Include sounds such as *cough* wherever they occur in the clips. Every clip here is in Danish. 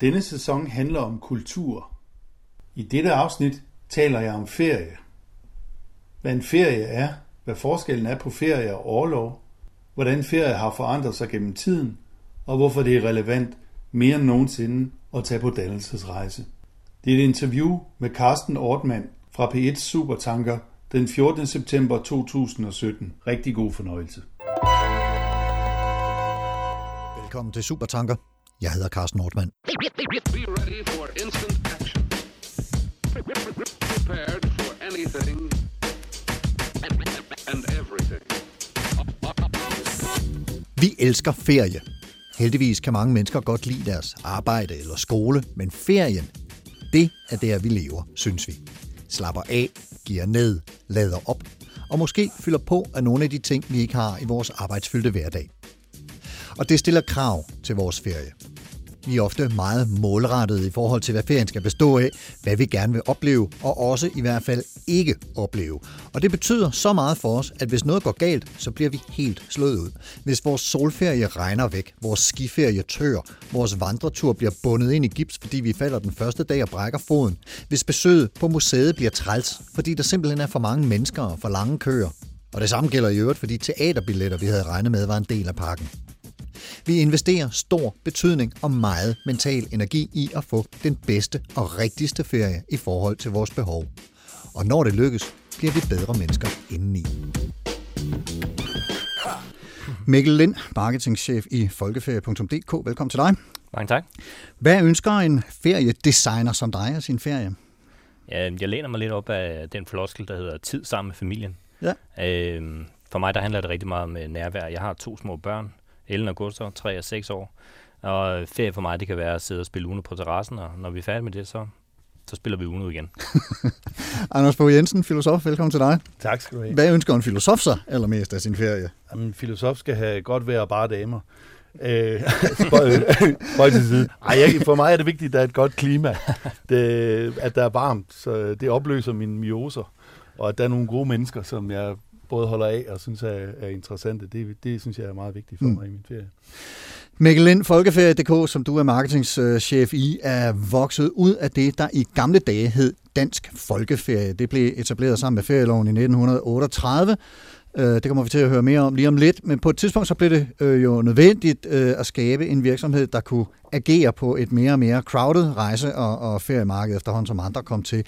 Denne sæson handler om kultur. I dette afsnit taler jeg om ferie. Hvad en ferie er, hvad forskellen er på ferie og overlov, hvordan ferie har forandret sig gennem tiden, og hvorfor det er relevant mere end nogensinde at tage på dannelsesrejse. Det er et interview med Carsten Ortmann fra P1 Supertanker den 14. september 2017. Rigtig god fornøjelse. Velkommen til Supertanker. Jeg hedder Carsten Nordmann. Prepared for anything and everything. Vi elsker ferie. Heldigvis kan mange mennesker godt lide deres arbejde eller skole, men ferien, det er der, vi lever, synes vi. Slapper af, giver ned, lader op, og måske fylder på af nogle af de ting, vi ikke har i vores arbejdsfyldte hverdag. Og det stiller krav til vores ferie. Vi er ofte meget målrettede i forhold til, hvad ferien skal bestå af, hvad vi gerne vil opleve, og også i hvert fald ikke opleve. Og det betyder så meget for os, at hvis noget går galt, så bliver vi helt slået ud. Hvis vores solferie regner væk, vores skiferie tør, vores vandretur bliver bundet ind i gips, fordi vi falder den første dag og brækker foden, hvis besøget på museet bliver træls, fordi der simpelthen er for mange mennesker og for lange køer. Og det samme gælder i øvrigt, fordi teaterbilletter, vi havde regnet med, var en del af pakken. Vi investerer stor betydning og meget mental energi i at få den bedste og rigtigste ferie i forhold til vores behov. Og når det lykkes, bliver vi bedre mennesker indeni. Mikkel Lind, marketingchef i folkeferie.dk. Velkommen til dig. Mange tak. Hvad ønsker en feriedesigner som dig af sin ferie? Ja, jeg læner mig lidt op af den floskel, der hedder tid sammen med familien. Ja. Øhm, for mig der handler det rigtig meget om øh, nærvær. Jeg har to små børn, Ellen og Gustav, 3 og 6 år. Og ferie for mig, det kan være at sidde og spille Uno på terrassen, og når vi er færdige med det, så, så spiller vi Uno igen. *laughs* Anders Fogh Jensen, filosof. Velkommen til dig. Tak skal du have. Hvad ønsker en filosof sig allermest af sin ferie? Jamen, en filosof skal have godt vejr og bare damer. Øh, *laughs* *laughs* spøj til side. Ej, jeg, for mig er det vigtigt, at der er et godt klima. Det, at der er varmt, så det opløser mine mioser. Og at der er nogle gode mennesker, som jeg både holder af og synes er, er interessante. Det, det synes jeg er meget vigtigt for Mm. mig i min ferie. Mikkel Lind, Folkeferie.dk, som du er marketingchef i, er vokset ud af det, der i gamle dage hed Dansk Folkeferie. Det blev etableret sammen med ferieloven i 1938. Øh, Det kommer vi til at høre mere om lige om lidt, men på et tidspunkt så blev det øh, jo nødvendigt øh, at skabe en virksomhed, der kunne agere på et mere og mere crowded rejse- og, og feriemarked efterhånden, som andre kom til.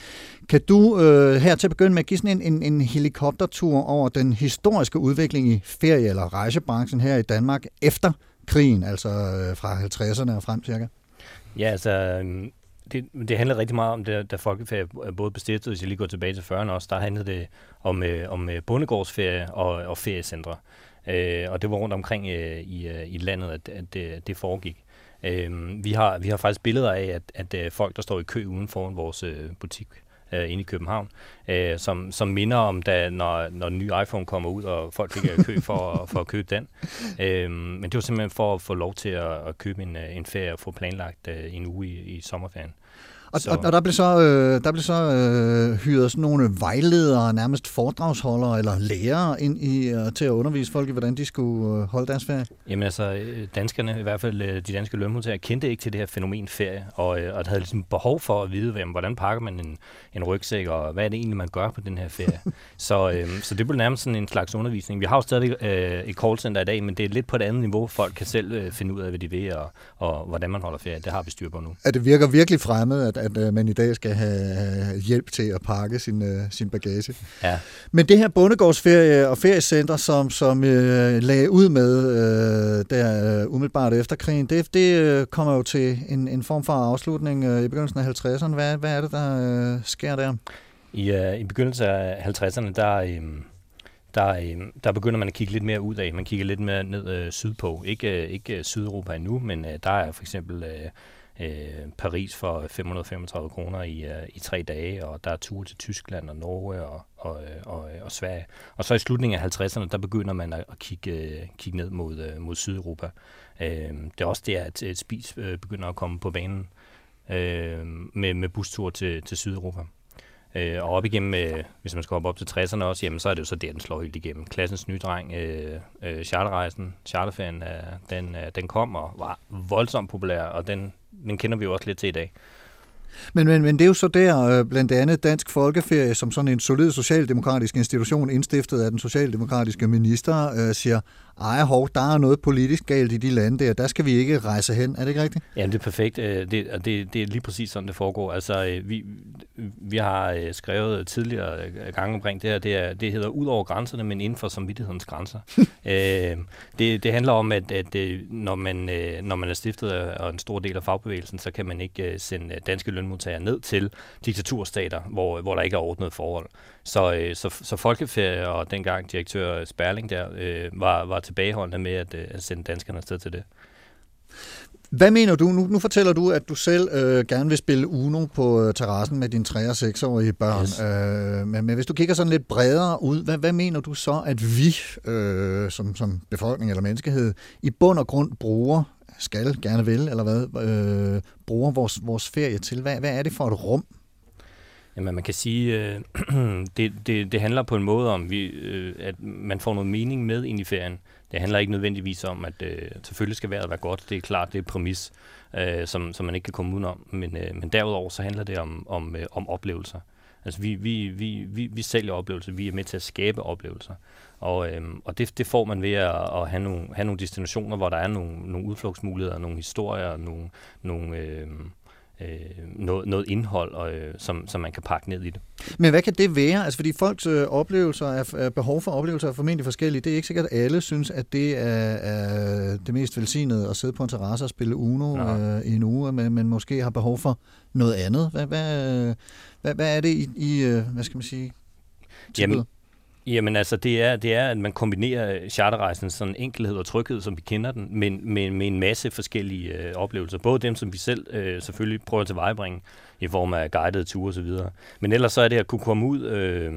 Kan du øh, her til at begynde med at give sådan en, en, en helikoptertur over den historiske udvikling i ferie- eller rejsebranchen her i Danmark efter krigen, altså øh, fra 50'erne og frem cirka? Ja, altså, øhm, det, det handler rigtig meget om, det, da folkeferie både bestiftede, hvis jeg lige går tilbage til 40'erne også, der handlede det om, øh, om øh, bondegårdsferie og, og feriecentre. Øh, og det var rundt omkring øh, i, øh, i landet, at, at det, det foregik. Øh, vi, har, vi har faktisk billeder af, at, at øh, folk, der står i kø uden foran vores øh, butik øh, inde i København, øh, som, som minder om, da, når, når den nye iPhone kommer ud, og folk fik kø for, for at købe den. Øh, men det var simpelthen for at få lov til at, at købe en, øh, en ferie og få planlagt øh, en uge i, i sommerferien. Og, Så- og, og der blev så, øh, der blev så øh, hyret sådan nogle vejledere, nærmest foredragsholdere eller lærere ind i, øh, til at undervise folk i, hvordan de skulle øh, holde deres ferie. Jamen altså, øh, danskerne, i hvert fald øh, de danske lønmodtagere, kendte ikke til det her fænomen ferie, og, øh, og havde ligesom behov for at vide, jamen, hvordan pakker man en, en rygsæk, og hvad er det egentlig, man gør på den her ferie. *laughs* så, øh, så det blev nærmest sådan en slags undervisning. Vi har jo stadig øh, et callcenter i dag, men det er lidt på et andet niveau. Folk kan selv øh, finde ud af, hvad de vil, og, og hvordan man holder ferie. Det har vi styr på nu. At det virker virkelig fremmed, at, at øh, man i dag skal have have hjælp til at pakke sin, øh, sin bagage. Ja. Men det her bondegårdsferie og feriecenter, som, som øh, lagde ud med øh, der øh, umiddelbart efter krigen, det, det øh, kommer jo til en, en form for afslutning øh, i begyndelsen af 50'erne. Hvad, hvad er det, der øh, sker der? I, øh, I begyndelsen af 50'erne, der, øh, der, øh, der begynder man at kigge lidt mere ud af. Man kigger lidt mere ned øh, sydpå. Ikke, øh, ikke øh, Sydeuropa endnu, men øh, der er for eksempel øh, øh, Paris for 535 kroner i, øh, i tre dage, og der er ture til Tyskland og Norge og, og, øh, og, øh, og Sverige. Og så i slutningen af 50'erne, der begynder man at, at kigge, øh, kigge ned mod, mod Sydeuropa. Øh, det er også der, at et spis begynder at komme på banen øh, med, med bustur til, til Sydeuropa. Øh, og op igennem, øh, hvis man skal hoppe op til 60'erne også, jamen, så er det jo så der, den slår helt igennem. Klassens nye dreng, øh, øh, charterrejsen, charterferien, øh, den, øh, den kom og var voldsomt populær, og den den kender vi jo også lidt til i dag. Men, men, men det er jo så der øh, blandt andet Dansk Folkeferie, som sådan en solid socialdemokratisk institution, indstiftet af den socialdemokratiske minister, øh, siger, ej hov, der er noget politisk galt i de lande der, der skal vi ikke rejse hen. Er det ikke rigtigt? Ja, det er perfekt. Øh, det, og det, det er lige præcis sådan, det foregår. Altså, øh, vi, vi har øh, skrevet tidligere gange omkring det her, det, er, det hedder ud over grænserne, men inden for samvittighedens grænser. *laughs* det, det handler om, at, at når, man, når man er stiftet af en stor del af fagbevægelsen, så kan man ikke sende danske lønmodtagere ned til diktaturstater, hvor, hvor der ikke er ordnet forhold. Så, så, så Folkeferie og dengang direktør Sperling der var, var tilbageholdende med at, at sende danskerne afsted til det. Hvad mener du? Nu, nu fortæller du, at du selv øh, gerne vil spille Uno på øh, terrassen med dine 3- og 6-årige børn. Yes. Øh, men, men hvis du kigger sådan lidt bredere ud, hvad, hvad mener du så, at vi øh, som, som befolkning eller menneskehed i bund og grund bruger, skal, gerne vil, eller hvad, øh, bruger vores, vores ferie til? Hvad, hvad er det for et rum? Jamen, man kan sige, øh, *clears throat* det, det, det handler på en måde om, vi, øh, at man får noget mening med ind i ferien. Det handler ikke nødvendigvis om, at øh, selvfølgelig skal vejret være godt. Det er klart, det er præmis, øh, som, som man ikke kan komme udenom. Men, øh, men derudover så handler det om, om, øh, om oplevelser. Altså vi, vi, vi, vi, vi sælger oplevelser, vi er med til at skabe oplevelser. Og, øhm, og det, det får man ved at, at have, nogle, have nogle destinationer, hvor der er nogle, nogle udflugtsmuligheder, nogle historier, nogle, nogle, øhm, øh, noget, noget indhold, og, øh, som, som man kan pakke ned i det. Men hvad kan det være? Altså fordi folks øh, oplevelser, er, er, behov for oplevelser er formentlig forskellige. Det er ikke sikkert, at alle synes, at det er, er det mest velsignede at sidde på en terrasse og spille Uno øh, i en uge, men, men måske har behov for noget andet. Hvad, hvad, hvad, hvad er det i, i øh, hvad skal man sige, Jamen, Jamen altså, det er, det er, at man kombinerer øh, charterrejsen sådan enkelhed og tryghed, som vi kender den, men med, med en masse forskellige øh, oplevelser. Både dem, som vi selv øh, selvfølgelig prøver at tilvejebringe i form af guidede ture osv. Men ellers så er det at kunne komme ud... Øh,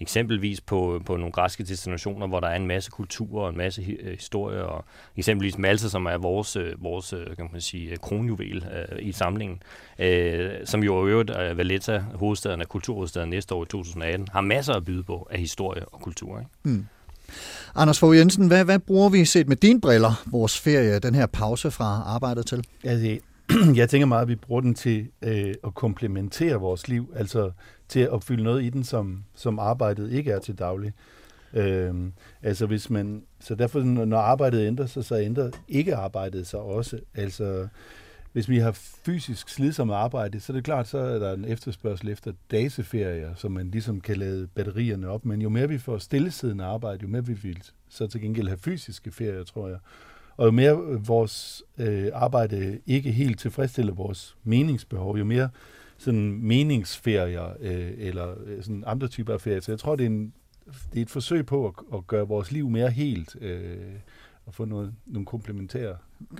eksempelvis på, på nogle græske destinationer, hvor der er en masse kultur og en masse hi- historie, og eksempelvis Malta, som er vores, øh, vores øh, kan man sige, kronjuvel øh, i samlingen, øh, som jo i øvrigt er Valletta, hovedstaden af kulturhovedstaden næste år i 2018, har masser at byde på af historie og kultur. Ikke? Mm. Anders Fogh Jensen, hvad, hvad bruger vi set med dine briller, vores ferie, den her pause fra arbejdet til? Altså, jeg *clears throat* tænker meget, at vi bruger den til øh, at komplementere vores liv, altså til at opfylde noget i den, som, som arbejdet ikke er til daglig. Øhm, altså hvis man, så derfor, når arbejdet ændrer sig, så ændrer ikke arbejdet sig også. Altså, hvis vi har fysisk slidsomt arbejde, så er det klart, så er der en efterspørgsel efter dagseferier, som man ligesom kan lade batterierne op. Men jo mere vi får stillesiddende arbejde, jo mere vi vil så til gengæld have fysiske ferier, tror jeg. Og jo mere vores øh, arbejde ikke helt tilfredsstiller vores meningsbehov, jo mere sådan meningsferier øh, eller øh, sådan andre typer af ferier. Så jeg tror, det er, en, det er et forsøg på at, at gøre vores liv mere helt øh, og få noget, nogle komplementære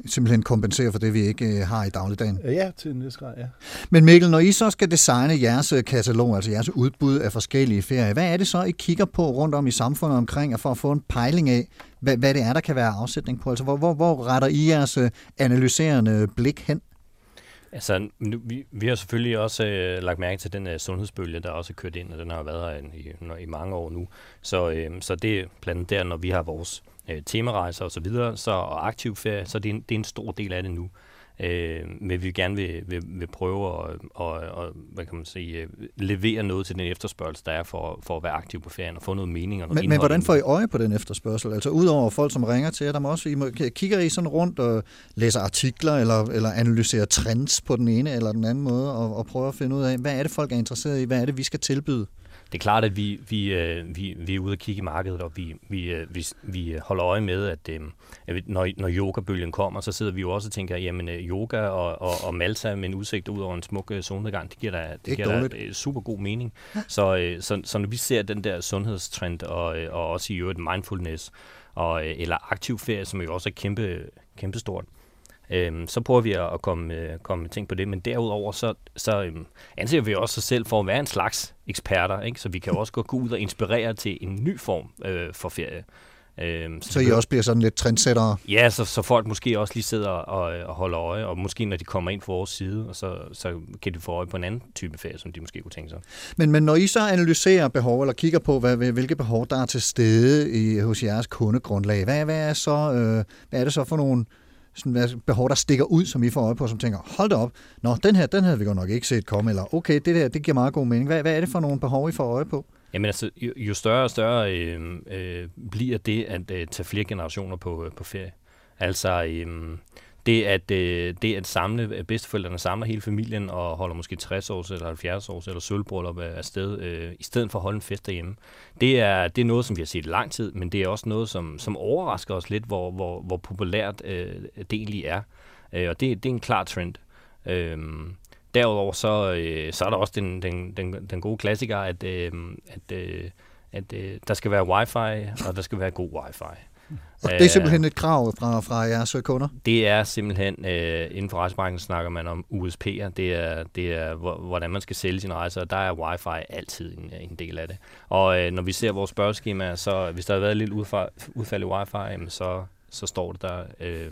simpelthen kompensere for det, vi ikke øh, har i dagligdagen. Ja, til en grad, ja. Men Mikkel, når I så skal designe jeres øh, katalog, altså jeres udbud af forskellige ferier, hvad er det så, I kigger på rundt om i samfundet omkring, for at få en pejling af, hvad, hvad det er, der kan være afsætning på? Altså, hvor, hvor, hvor retter I jeres øh, analyserende blik hen? Altså, nu, vi, vi har selvfølgelig også øh, lagt mærke til den øh, sundhedsbølge, der også er kørt ind, og den har været her i, i mange år nu. Så, øh, så det er blandt andet der, når vi har vores øh, temarejser osv., så, videre, så, og aktiv ferie, så det er, en, det er en stor del af det nu. Øh, men vi gerne vil, vil, vil prøve at og, og, hvad kan man sige, øh, levere noget til den efterspørgsel, der er for, for at være aktiv på ferien og få noget mening og noget men, men hvordan får I øje på den efterspørgsel? Altså udover folk, som ringer til jer, der må også, I må, kigger I sådan rundt og læser artikler eller, eller analyserer trends på den ene eller den anden måde og, og prøver at finde ud af, hvad er det, folk er interesseret i? Hvad er det, vi skal tilbyde? Det er klart, at vi, vi, øh, vi, vi er ude og kigge i markedet, og vi, vi, øh, vi, vi holder øje med, at, øh, når, når yogabølgen kommer, så sidder vi jo også og tænker, jamen yoga og, og, og Malta med en udsigt ud over en smuk solnedgang, det giver da, det giver da super god mening. Så, så, så når vi ser den der sundhedstrend, og, og også i øvrigt mindfulness, og, eller aktiv ferie, som jo også er kæmpe, kæmpe stort, Øhm, så prøver vi at komme, øh, komme med ting på det, men derudover så, så øhm, anser vi også os selv for at være en slags eksperter, ikke? så vi kan også gå ud og inspirere til en ny form øh, for ferie. Øhm, så, så I også bliver sådan lidt trendsættere? Ja, så, så folk måske også lige sidder og, og holder øje, og måske når de kommer ind fra vores side, og så, så kan de få øje på en anden type ferie, som de måske kunne tænke sig. Men, men når I så analyserer behov, eller kigger på, hvad, hvilke behov der er til stede i, hos jeres kundegrundlag, hvad, hvad, er så, øh, hvad er det så for nogle sådan behov, der stikker ud, som I får øje på, som tænker, hold da op, nå, den her, den havde vi godt nok ikke set komme, eller okay, det der, det giver meget god mening. Hvad, hvad er det for nogle behov, I får øje på? Jamen altså, jo, jo større og større øh, øh, bliver det at øh, tage flere generationer på, øh, på ferie. Altså, øh, det at, øh, det at samle, at bedsteforældrene samler hele familien og holder måske 60 års eller 70 års eller sølvbryllup øh, af sted, øh, i stedet for at holde en fest derhjemme. Det er, det er noget, som vi har set i lang tid, men det er også noget, som, som overrasker os lidt, hvor, hvor, hvor populært øh, det egentlig er. Øh, og det, det er en klar trend. Øh, derudover så, øh, så er der også den, den, den, den gode klassiker, at, øh, at, øh, at øh, der skal være wifi, og der skal være god wifi. Og det er simpelthen et krav fra, fra jeres kunder. Det er simpelthen, øh, inden for rejsemarkedet snakker man om USP'er, det er, det er hvor- hvordan man skal sælge sine rejser, og der er wifi altid en, en del af det. Og øh, når vi ser vores spørgeskema, så hvis der har været lidt udfald, udfald i wifi, jamen, så, så står det der. Øh,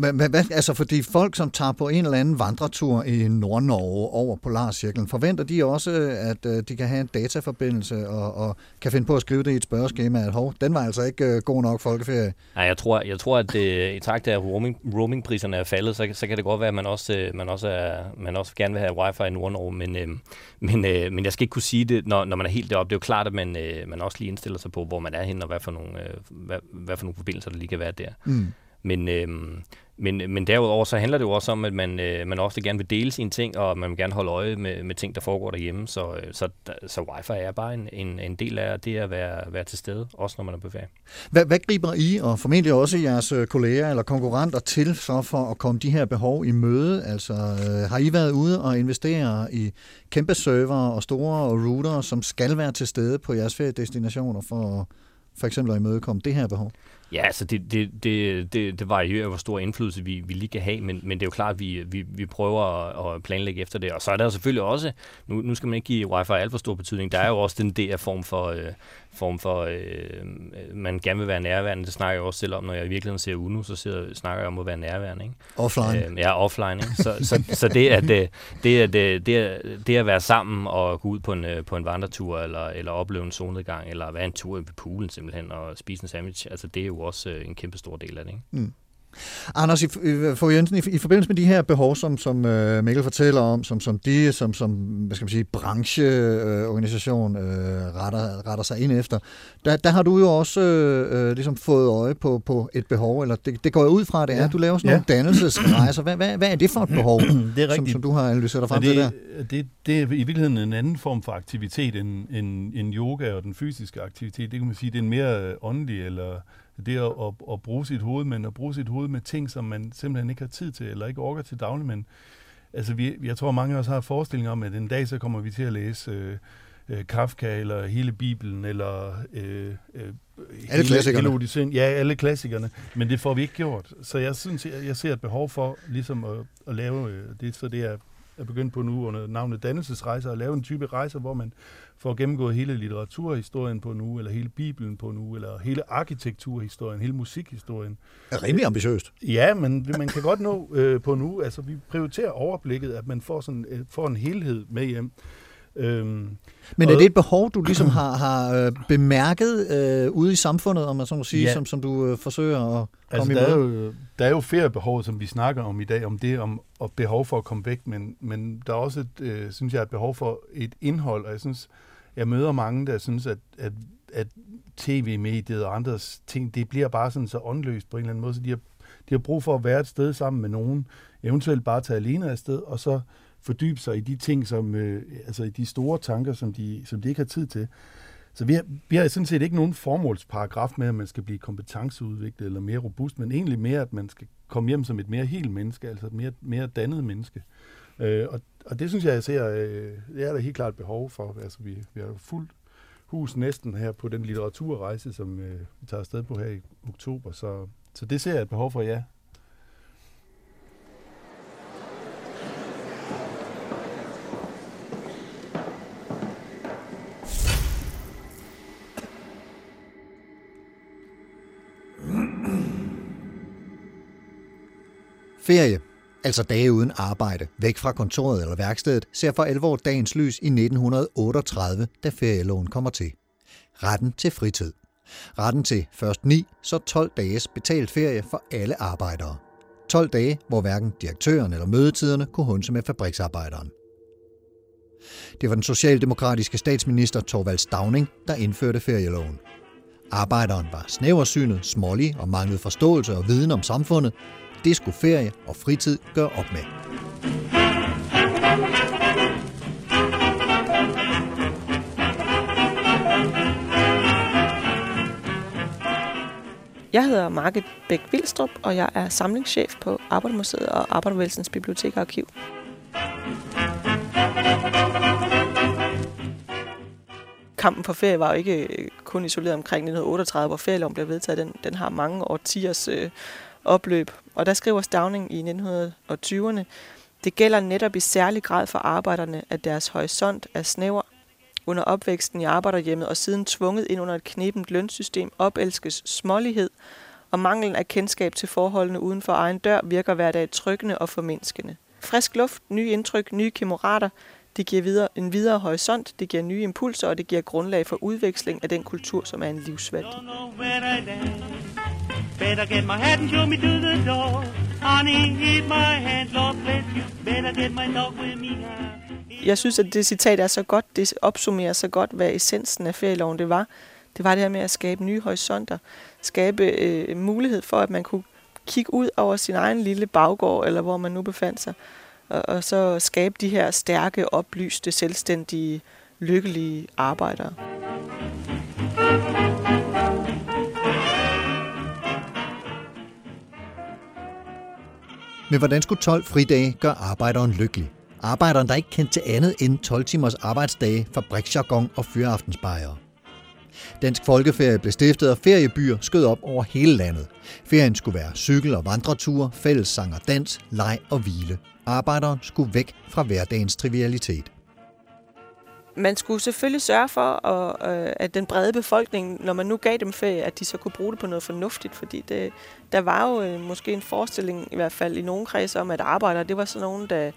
Men, men hvad, altså fordi folk, som tager på en eller anden vandretur i Nord-Norge over Polarcirklen, forventer de også, at øh, de kan have en dataforbindelse og, og kan finde på at skrive det i et spørgeskema, at hov, den var altså ikke øh, god nok folkeferie. Nej, jeg tror, jeg tror at øh, i takt af, at roaming, roamingpriserne er faldet, så, så kan det godt være, at man også, øh, man også, er, man også gerne vil have wifi i Nord-Norge, men, øh, men, øh, men jeg skal ikke kunne sige det, når, når man er helt deroppe. Det er jo klart, at man, øh, man også lige indstiller sig på, hvor man er henne, og hvad for nogle, øh, hvad, hvad for nogle forbindelser, der lige kan være der. Mm. Men, øh, men, men derudover så handler det jo også om, at man, øh, man ofte gerne vil dele sine ting, og man vil gerne holde øje med, med ting, der foregår derhjemme. Så, øh, så, så wifi er bare en, en, en del af det at være, være til stede, også når man er på ferie. Hvad, hvad griber I, og formentlig også jeres øh, kolleger eller konkurrenter til, så for at komme de her behov i møde? Altså, øh, har I været ude og investere i kæmpe server og store router, som skal være til stede på jeres feriedestinationer for for eksempel at imødekomme det her behov? Ja, altså det, det, det, det, det varierer, hvor stor indflydelse vi, vi lige kan have, men, men det er jo klart, at vi, vi, vi prøver at, at planlægge efter det. Og så er der jo selvfølgelig også, nu, nu skal man ikke give wifi alt for stor betydning, der er jo også den der form for, øh, form for øh, man gerne vil være nærværende. Det snakker jeg også selv om, når jeg i virkeligheden ser UNO, så ser, snakker jeg om at være nærværende. Ikke? Offline? Øh, ja, offline. Ikke? Så, så, så det, at, det, at, det, at, det at være sammen og gå ud på en, øh, på en vandretur, eller, eller opleve en solnedgang, eller være en tur ved poolen simpelthen, og spise en sandwich, altså det er jo også øh, en kæmpe stor del af det. Ikke? Mm. Anders, for Jensen, i, i forbindelse med de her behov, som, som uh, Mikkel fortæller om, som, som de som, som hvad skal man sige, brancheorganisation uh, retter, retter sig ind efter, der, der har du jo også uh, ligesom fået øje på, på et behov, eller det, det går jeg ud fra, det er, Ja. du laver sådan Ja. nogle dannelsesrejser. Hvad, hvad, hvad er det for et behov, *clears throat* Det er som, som du har analyseret dig frem Men til der? det, det, det er i virkeligheden en anden form for aktivitet end, end, end yoga og den fysiske aktivitet. Det kan man sige, det er en mere øh, åndelig, eller det at, at, at bruge sit hoved, men at bruge sit hoved med ting, som man simpelthen ikke har tid til, eller ikke orker til daglig. Men altså, vi, jeg tror, mange af os har forestillinger om, at en dag så kommer vi til at læse øh, øh, Kafka, eller hele Bibelen, eller øh, øh, hele, klassikerne. hele Odysseen. Ja, alle klassikerne. Men det får vi ikke gjort. Så jeg synes, jeg, jeg ser et behov for ligesom at, at lave øh, det, så det er er begyndt på nu under navnet dannelsesrejser, at lave en type rejser, hvor man får gennemgået hele litteraturhistorien på nu, eller hele Bibelen på nu, eller hele arkitekturhistorien, hele musikhistorien. er rimelig ambitiøst. Ja, men det- man kan godt nå øh, på nu. Altså, vi prioriterer overblikket, at man får, sådan, øh, får en helhed med hjem. Øhm, Men er det et behov, du ligesom har, har øh, bemærket øh, ude i samfundet, om man så må sige, Ja. som, som du øh, forsøger at Altså, komme der er, imod? jo, der er jo feriebehov, som vi snakker om i dag, om det, om og behov for at komme væk, men, men der er også, et, øh, synes jeg, et behov for et indhold, og jeg synes, jeg møder mange, der synes, at, at, at tv-mediet og andres ting, det bliver bare sådan så åndløst på en eller anden måde, så de har, de har brug for at være et sted sammen med nogen, eventuelt bare tage alene afsted, og så fordybe sig i de ting, som, øh, altså i de store tanker, som de, som de ikke har tid til. Så vi har, vi har sådan set ikke nogen formålsparagraf med, at man skal blive kompetenceudviklet eller mere robust, men egentlig mere, at man skal komme hjem som et mere helt menneske, altså et mere, mere dannet menneske. Øh, og, og det synes jeg, jeg ser, øh, det er der helt klart et behov for. Altså, vi, vi har jo fuldt hus næsten her på den litteraturrejse, som øh, vi tager afsted på her i oktober, så, så det ser jeg et behov for, ja. Ferie, altså dage uden arbejde, væk fra kontoret eller værkstedet, ser for alvor dagens lys i 1938, da ferieloven kommer til. Retten til fritid. Retten til først 9, så 12 dages betalt ferie for alle arbejdere. 12 dage, hvor hverken direktøren eller mødetiderne kunne hunse med fabriksarbejderen. Det var den socialdemokratiske statsminister Torvald Stavning, der indførte ferieloven. Arbejderen var snæversynet, smålig og manglede forståelse og viden om samfundet. Det skulle ferie og fritid gøre op med. Jeg hedder Margit Bæk Vilstrup, og jeg er samlingschef på Arbejdermuseet og Arbejdervægelsens Bibliotek og Arkiv. Kampen for ferie var jo ikke kun isoleret omkring 1938, hvor ferieloven blev vedtaget. Den, den har mange årtiers øh, opløb. Og der skriver Stavning i 1920'erne, det gælder netop i særlig grad for arbejderne, at deres horisont er snæver. Under opvæksten i arbejderhjemmet og siden tvunget ind under et knebent lønsystem opelskes smålighed, og manglen af kendskab til forholdene uden for egen dør virker hver dag tryggende og formindskende. Frisk luft, nye indtryk, nye kammerater, det giver videre, en videre horisont, det giver nye impulser, og det giver grundlag for udveksling af den kultur, som er en livsværdi. Better get my hat and show me to the door. Honey, eat my hand, Lord bless you. Better get my dog with me. Jeg synes, at det citat er så godt, det opsummerer så godt, hvad essensen af ferieloven det var. Det var det her med at skabe nye horisonter, skabe øh, mulighed for, at man kunne kigge ud over sin egen lille baggård, eller hvor man nu befandt sig, og, og så skabe de her stærke, oplyste, selvstændige, lykkelige arbejdere. Men hvordan skulle 12 fridage gøre arbejderen lykkelig? Arbejderen, der ikke kendte til andet end 12 timers arbejdsdage, fabriksjargon og fyraftensbejere. Dansk Folkeferie blev stiftet, og feriebyer skød op over hele landet. Ferien skulle være cykel- og vandreture, fællessang og dans, leg og hvile. Arbejderen skulle væk fra hverdagens trivialitet. Man skulle selvfølgelig sørge for, at, øh, at den brede befolkning, når man nu gav dem ferie, at de så kunne bruge det på noget fornuftigt, fordi det, der var jo øh, måske en forestilling, i hvert fald i nogle kredse, om, at arbejdere, det var sådan nogen, der,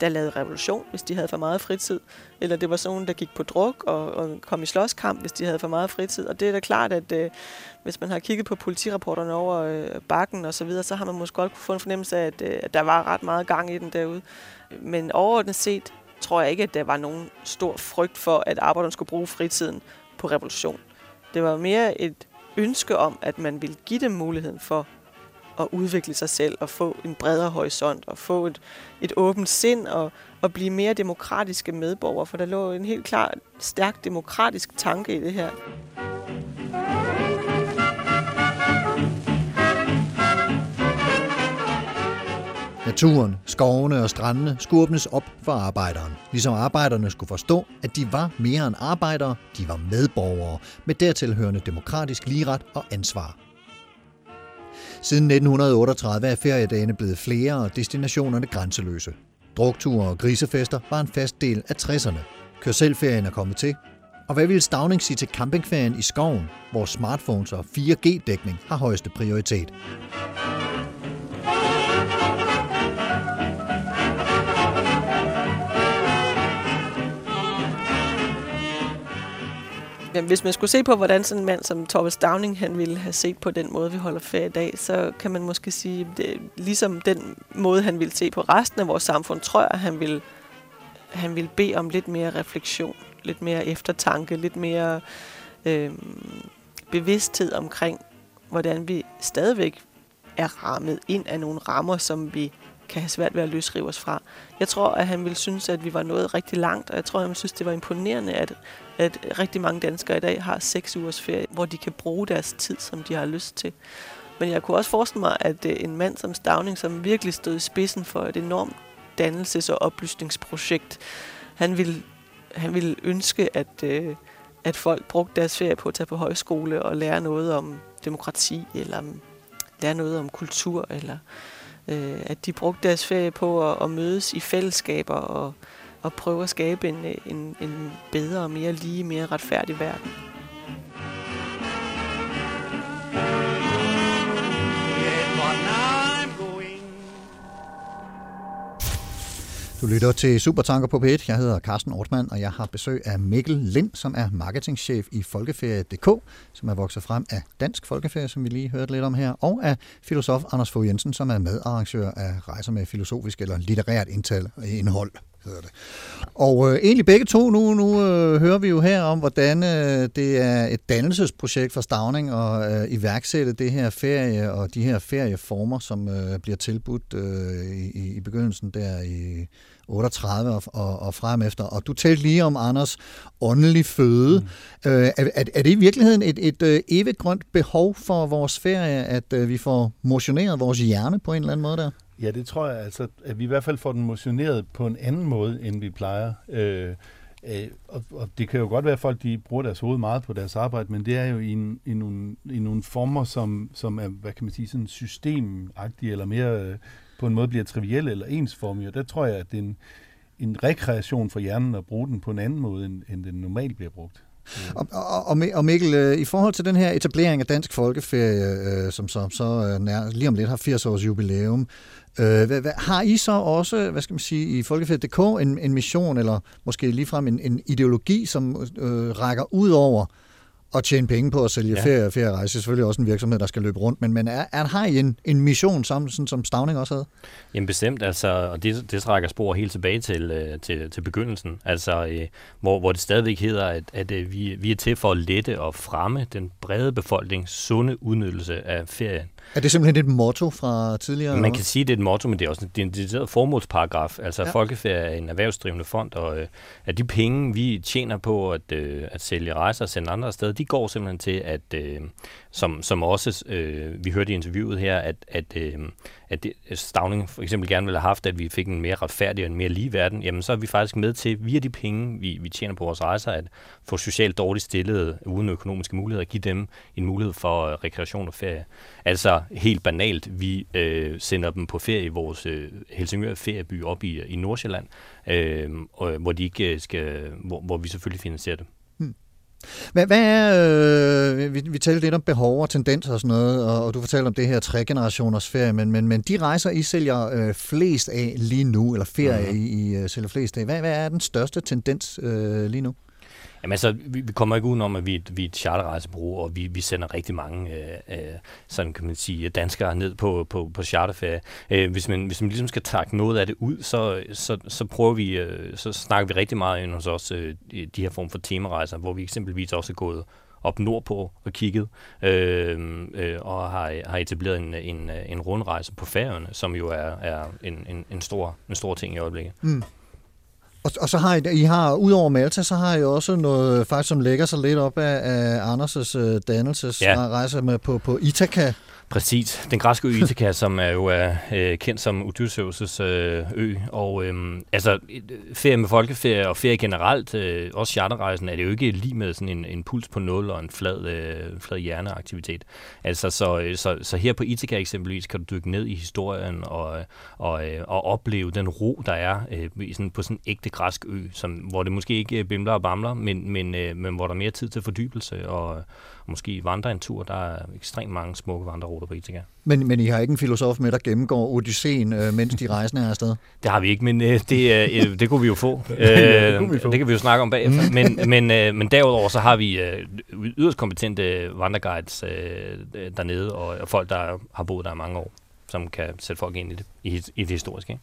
der lavede revolution, hvis de havde for meget fritid, eller det var sådan nogen, der gik på druk og, og kom i slåskamp, hvis de havde for meget fritid. Og det er da klart, at øh, hvis man har kigget på politirapporterne over øh, bakken og så videre, så har man måske godt kunne få en fornemmelse af, at, øh, at der var ret meget gang i den derude. Men overordnet set tror jeg ikke, at der var nogen stor frygt for, at arbejderne skulle bruge fritiden på revolution. Det var mere et ønske om, at man ville give dem muligheden for at udvikle sig selv og få en bredere horisont og få et, et åbent sind og, og blive mere demokratiske medborgere, for der lå en helt klar, stærk demokratisk tanke i det her. Naturen, skovene og strandene skulle åbnes op for arbejderen. Ligesom arbejderne skulle forstå, at de var mere end arbejdere, de var medborgere med dertilhørende demokratisk ligeret og ansvar. Siden 1938 er feriedagene blevet flere og destinationerne grænseløse. Drukture og grisefester var en fast del af 60'erne. Kør selvferien er kommet til. Og hvad vil Stavning sige til campingferien i skoven, hvor smartphones og 4G-dækning har højeste prioritet? Hvis man skulle se på, hvordan sådan en mand som Thomas Downing han ville have set på den måde, vi holder ferie i dag, så kan man måske sige, det, ligesom den måde, han ville se på resten af vores samfund, tror jeg, han ville, han ville bede om lidt mere refleksion, lidt mere eftertanke, lidt mere øh, bevidsthed omkring, hvordan vi stadigvæk er rammet ind af nogle rammer, som vi kan have svært ved at løsrive os fra. Jeg tror, at han ville synes, at vi var nået rigtig langt, og jeg tror, at han ville synes, det var imponerende, at, at rigtig mange danskere i dag har seks ugers ferie, hvor de kan bruge deres tid, som de har lyst til. Men jeg kunne også forestille mig, at øh, en mand som Stavning, som virkelig stod i spidsen for et enormt dannelses- og oplysningsprojekt, han ville, han ville ønske, at, øh, at folk brugte deres ferie på at tage på højskole og lære noget om demokrati, eller mm, lære noget om kultur, eller øh, at de brugte deres ferie på at, at mødes i fællesskaber og, og prøve at skabe en, en, en bedre, mere lige, mere retfærdig verden. Du Du lytter til Supertanker på P1. Jeg hedder Carsten Ortmann, og jeg har besøg af Mikkel Lind, som er marketingchef i Folkeferie.dk, som er vokset frem af Dansk Folkeferie, som vi lige hørte lidt om her, og af filosof Anders Fogh Jensen, som er medarrangør af rejser med filosofisk eller litterært indhold hedder det. Og øh, egentlig begge to, nu, nu øh, hører vi jo her om, hvordan øh, det er et dannelsesprojekt for Stavning at øh, iværksætte det her ferie og de her ferieformer, som øh, bliver tilbudt øh, i, i begyndelsen der i 38 og, og, og frem efter. Og du talte lige om Anders åndelig føde. Mm. Øh, er, er, det i virkeligheden et, et, et evigt grønt behov for vores ferie, at øh, vi får motioneret vores hjerne på en eller anden måde der? Ja, det tror jeg altså, at vi i hvert fald får den motioneret på en anden måde, end vi plejer. Øh, øh, og, og det kan jo godt være, at folk de bruger deres hoved meget på deres arbejde, men det er jo i, en, i, nogle, i nogle former, som, som er, hvad kan man sige, sådan systemagtige, eller mere øh, på en måde bliver trivielle eller ensformige. Og der tror jeg, at det er en, en rekreation for hjernen at bruge den på en anden måde, end, end den normalt bliver brugt. Og, og, og Mikkel, øh, i forhold til den her etablering af Dansk Folkeferie, øh, som så, så nær, lige om lidt har 80 års jubilæum, øh, hvad, hvad, har I så også, hvad skal man sige, i Folkeferie.dk en, en mission, eller måske ligefrem en, en ideologi, som øh, rækker ud over at tjene penge på at sælge ja. ferie og ferierejse. Er selvfølgelig også en virksomhed, der skal løbe rundt, men, men er, er, har I en, en mission, som, sådan, som Stavning også havde? Jamen bestemt, altså, og det, det trækker spor helt tilbage til, øh, til, til begyndelsen, altså, øh, hvor, hvor det stadigvæk hedder, at, at øh, vi, vi er til for at lette og fremme den brede befolknings sunde udnyttelse af ferien. Er det simpelthen et motto fra tidligere? Man kan sige, at det er et motto, men det er også en dediceret formålsparagraf. Altså, ja. Folkeferie er en erhvervsdrivende fond, og øh, at de penge, vi tjener på at, øh, at sælge rejser og sende andre steder, de går simpelthen til, at øh, som, som også øh, vi hørte i interviewet her, at, at, øh, at det, Stavning for eksempel gerne ville have haft, at vi fik en mere retfærdig og en mere lige verden, jamen så er vi faktisk med til, via de penge, vi, vi tjener på vores rejser, at få socialt dårligt stillede, uden økonomiske muligheder, at give dem en mulighed for øh, rekreation og ferie. Altså helt banalt, vi øh, sender dem på ferie i vores øh, Helsingør ferieby op i, i Nordsjælland, øh, og, hvor, de ikke øh, skal, hvor, hvor vi selvfølgelig finansierer det. Hvad, hvad er, øh, vi, vi talte lidt om behov og tendenser og sådan noget, og, og du fortalte om det her tre generationers ferie, men, men, men de rejser, I sælger øh, flest af lige nu, eller ferie, mm-hmm. I, I uh, sælger flest af, hvad, hvad er den største tendens øh, lige nu? Jamen altså, vi, vi kommer ikke udenom, at vi, vi er et charterrejsebureau, og vi, vi sender rigtig mange, øh, øh, sådan kan man sige, danskere ned på, på, på charterferie. Øh, hvis, man, hvis man ligesom skal trække noget af det ud, så, så, så prøver vi, øh, så snakker vi rigtig meget ind hos os, øh, de her form for temarejser, hvor vi eksempelvis også er gået op nordpå og kigget, øh, øh, og har, har etableret en, en, en rundrejse på færøerne, som jo er, er en, en, en, stor, en stor ting i øjeblikket. Mm. Og, og så har I, I har, udover Malta, så har I også noget, faktisk som lægger sig lidt op af, af Anders' uh, dannelsesrejse ja. med på, på Ithaka. Præcis. Den græske ø Ithaka, som er jo er øh, kendt som Odysseus' øh, ø. Og øhm, altså, øh, altså, ferie med folkeferie og ferie generelt, øh, også charterrejsen, er det jo ikke lige med sådan en, en puls på nul og en flad, øh, flad hjerneaktivitet. Altså, så, øh, så, så her på Ithaka eksempelvis kan du dykke ned i historien og, øh, og, øh, og opleve den ro, der er øh, sådan, på sådan en ægte græsk ø, som, hvor det måske ikke bimler og bamler, men, men, øh, men hvor der er mere tid til fordybelse og, måske vandre en tur. Der er ekstremt mange smukke vandreruter på Ithaca. Men, men I har ikke en filosof med, der gennemgår Odysseen, øh, mens de rejsende er afsted? *laughs* Det har vi ikke, men øh, det, øh, det kunne vi jo få. *laughs* Øh, det, vi få. det kan vi jo snakke om bagefter. Mm. men, *laughs* men, øh, men derudover så har vi øh, yderst kompetente vandreguides øh, dernede, og, og folk, der har boet der i mange år, som kan sætte folk ind i det, i, i det historiske. Ikke?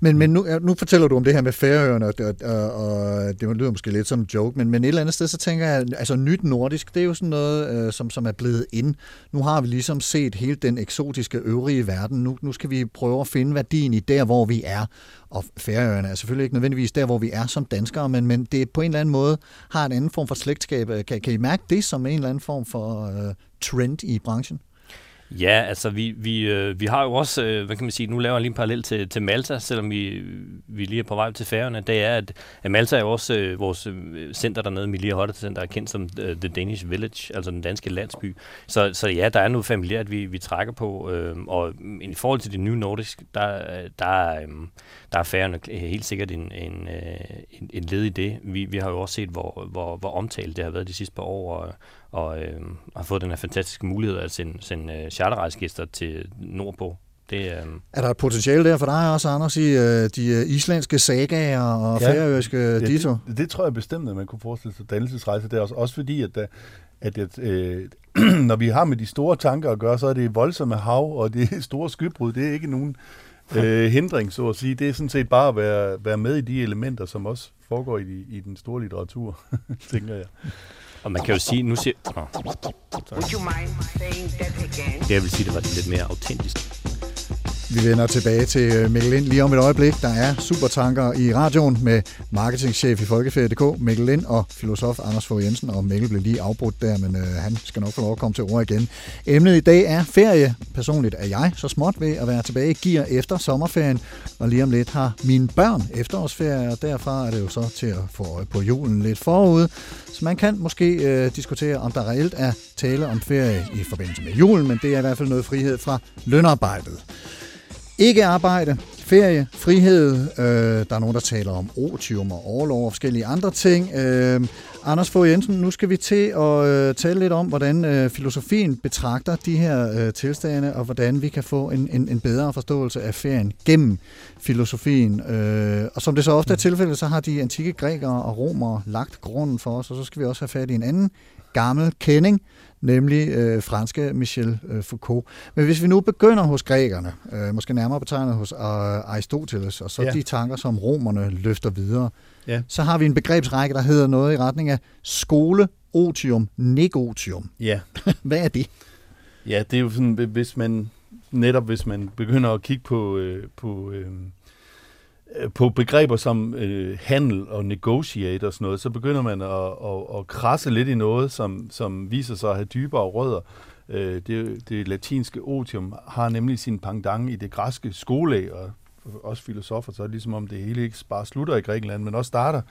Men, men nu, nu fortæller du om det her med færøerne, og, og, og, og det lyder måske lidt som en joke, men, men et eller andet sted, så tænker jeg, altså nyt nordisk, det er jo sådan noget, øh, som, som er blevet ind. Nu har vi ligesom set hele den eksotiske øvrige verden. Nu, nu skal vi prøve at finde værdien i der, hvor vi er. Og færøerne er selvfølgelig ikke nødvendigvis der, hvor vi er som danskere, men, men det på en eller anden måde har en anden form for slægtskab. Øh, kan, kan I mærke det som en eller anden form for øh, trend i branchen? Ja, altså vi, vi, øh, vi har jo også, øh, hvad kan man sige, nu laver jeg lige en parallel til, til Malta, selvom vi, vi lige er på vej til færgerne. Det er, at, at Malta er jo også øh, vores øh, center dernede, Milia Hotte Center, er kendt som uh, The Danish Village, altså den danske landsby. Så, så ja, der er noget familiært, vi, vi trækker på, øh, og mm, i forhold til det nye nordisk, der, der, øh, der er færgerne helt sikkert en, en, øh, en, en led i det. Vi, vi har jo også set, hvor, hvor, hvor omtalt det har været de sidste par år, og, og øh, har fået den her fantastiske mulighed at sende, sende uh, charterrejsegæster til nordpå Det, øh, Er der et potentiale der for dig også, Anders, i øh, de øh, islandske sagaer og ja, færøske Ja, dito? det, det tror jeg bestemt, at man kunne forestille sig dannelsesrejse der også. Også fordi, at, der, at, at øh, *clears throat* når vi har med de store tanker at gøre, så er det voldsomme hav, og det er *laughs* store skybrud. Det er ikke nogen øh, hindring, så at sige. Det er sådan set bare at være, være med i de elementer, som også foregår i, i den store litteratur, *laughs* tænker jeg. Og man kan jo sige, nu siger... Nå, Would you mind saying that again? jeg vil sige, det var lidt mere autentisk. Vi vender tilbage til øh, Mikkel Lind lige om et øjeblik. Der er supertanker i radioen med marketingchef i Folkeferie.dk, Mikkel Lind og filosof Anders Fogh Jensen. Og Mikkel blev lige afbrudt der, men øh, han skal nok få lov at komme til ord igen. Emnet i dag er ferie. Personligt er jeg så småt ved at være tilbage i gear efter sommerferien. Og lige om lidt har mine børn efterårsferie, og derfra er det jo så til at få øje på julen lidt forud. Så man kan måske øh, diskutere, om der reelt er tale om ferie i forbindelse med julen, men det er i hvert fald noget frihed fra lønarbejdet. Ikke arbejde, ferie, frihed. Øh, der er nogen, der taler om otium og overlov og forskellige andre ting. Øh, Anders Fogh Jensen, nu skal vi til at øh, tale lidt om, hvordan øh, filosofien betragter de her øh, tilstande, og hvordan vi kan få en, en, en bedre forståelse af ferien gennem filosofien. Øh, og som det så ofte er tilfældet, så har de antikke grækere og romere lagt grunden for os, og så skal vi også have fat i en anden gammel kending, nemlig øh, franske Michel øh, Foucault. Men hvis vi nu begynder hos grækerne, øh, måske nærmere betegnet hos øh, Aristoteles, og så ja. De tanker, som romerne løfter videre, Ja. så har vi en begrebsrække, der hedder noget i retning af skole, otium, negotium. Ja. *laughs* Hvad er det? Ja, det er jo sådan, hvis man netop hvis man begynder at kigge på, øh, på, øh, Øh, på begreber som øh, handel og negotiate og sådan noget, så begynder man at, at, at krasse lidt i noget, som, som viser sig at have dybere rødder. Øh, det, det latinske otium har nemlig sin pangdang i det græske skole, og også filosofer, så er det ligesom om det hele ikke bare slutter i Grækenland, men også starter.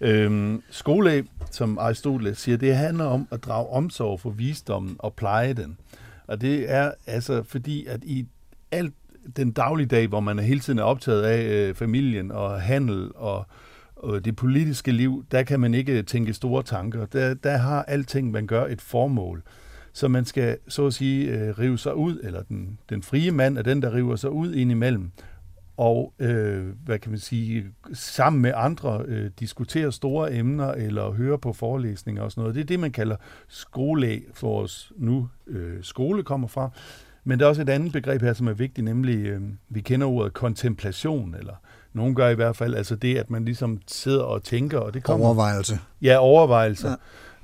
Øhm, skole, som Aristoteles siger, det handler om at drage omsorg for visdommen og pleje den. Og det er altså fordi, at i alt den dagligdag, hvor man er hele tiden er optaget af øh, familien og handel og, og det politiske liv, der kan man ikke tænke store tanker. Der, der har alting, man gør, et formål. Så man skal, så at sige, øh, rive sig ud, eller den, den frie mand er den, der river sig ud indimellem, og øh, hvad kan man sige, sammen med andre øh, diskutere store emner eller høre på forelæsninger og sådan noget. Det er det, man kalder skole, for os nu øh, skole kommer fra. Men der er også et andet begreb her, som er vigtigt, nemlig, øh, vi kender ordet kontemplation, eller nogen gør i hvert fald, altså det, at man ligesom sidder og tænker, og det kommer... Overvejelse. Ja, overvejelser. Ja.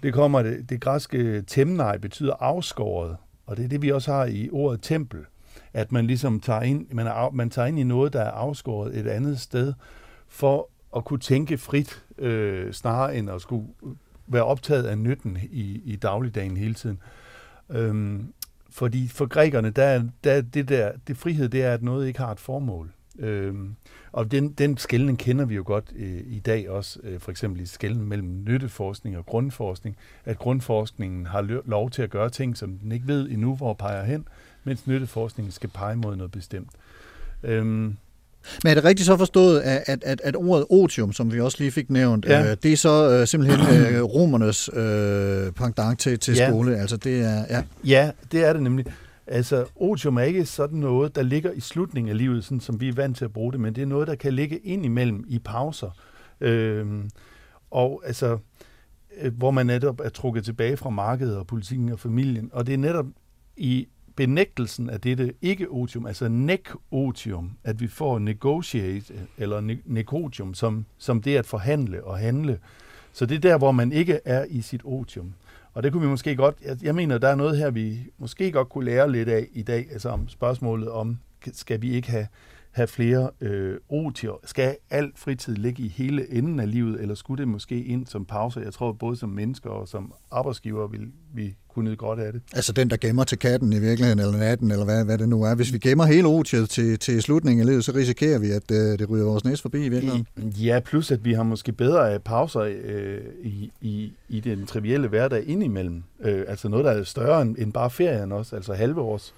Det kommer, det, det græske temnej betyder afskåret, og det er det, vi også har i ordet tempel. At man ligesom tager ind, man, er, man tager ind i noget, der er afskåret et andet sted, for at kunne tænke frit, øh, snarere end at skulle være optaget af nytten i, i dagligdagen hele tiden. Øhm, fordi for grækerne, der, er- der er det der, det frihed, det er, at noget ikke har et formål. Øhm, og den, den skældning kender vi jo godt øh, i dag også, øh, for eksempel i skælden mellem nytteforskning og grundforskning, at grundforskningen har lov til at gøre ting, som den ikke ved endnu, hvor peger hen, mens nytteforskningen skal pege mod noget bestemt. Øhm, men er det rigtigt så forstået, at, at, at, ordet otium, som vi også lige fik nævnt, Ja. øh, det er så øh, simpelthen øh, romernes øh, pendant til, til Ja. skole? Altså det er, ja. Ja, det er det nemlig. Altså, otium er ikke sådan noget, der ligger i slutningen af livet, sådan som vi er vant til at bruge det, men det er noget, der kan ligge ind imellem i pauser. Øhm, og altså, øh, hvor man netop er trukket tilbage fra markedet og politikken og familien. Og det er netop i benægtelsen af dette ikke-otium, altså nek-otium, at vi får negotiate, eller ne- nekotium, som, som det at forhandle og handle. Så det er der, hvor man ikke er i sit otium. Og det kunne vi måske godt, jeg, jeg mener, der er noget her, vi måske godt kunne lære lidt af i dag, altså om spørgsmålet om, skal vi ikke have, have flere øh, otier? Skal al fritid ligge i hele enden af livet, eller skulle det måske ind som pause? Jeg tror, både som mennesker og som arbejdsgiver vil vi kunne nyde godt af det. Altså den, der gemmer til katten i virkeligheden, eller natten, eller hvad, hvad det nu er. Hvis vi gemmer hele otiet til, til slutningen af livet, så risikerer vi, at øh, det ryger vores næse forbi i virkeligheden. Ja, plus at vi har måske bedre af pauser øh, i, i, i den trivielle hverdag indimellem. Øh, altså noget, der er større end, end bare ferien også, altså halve års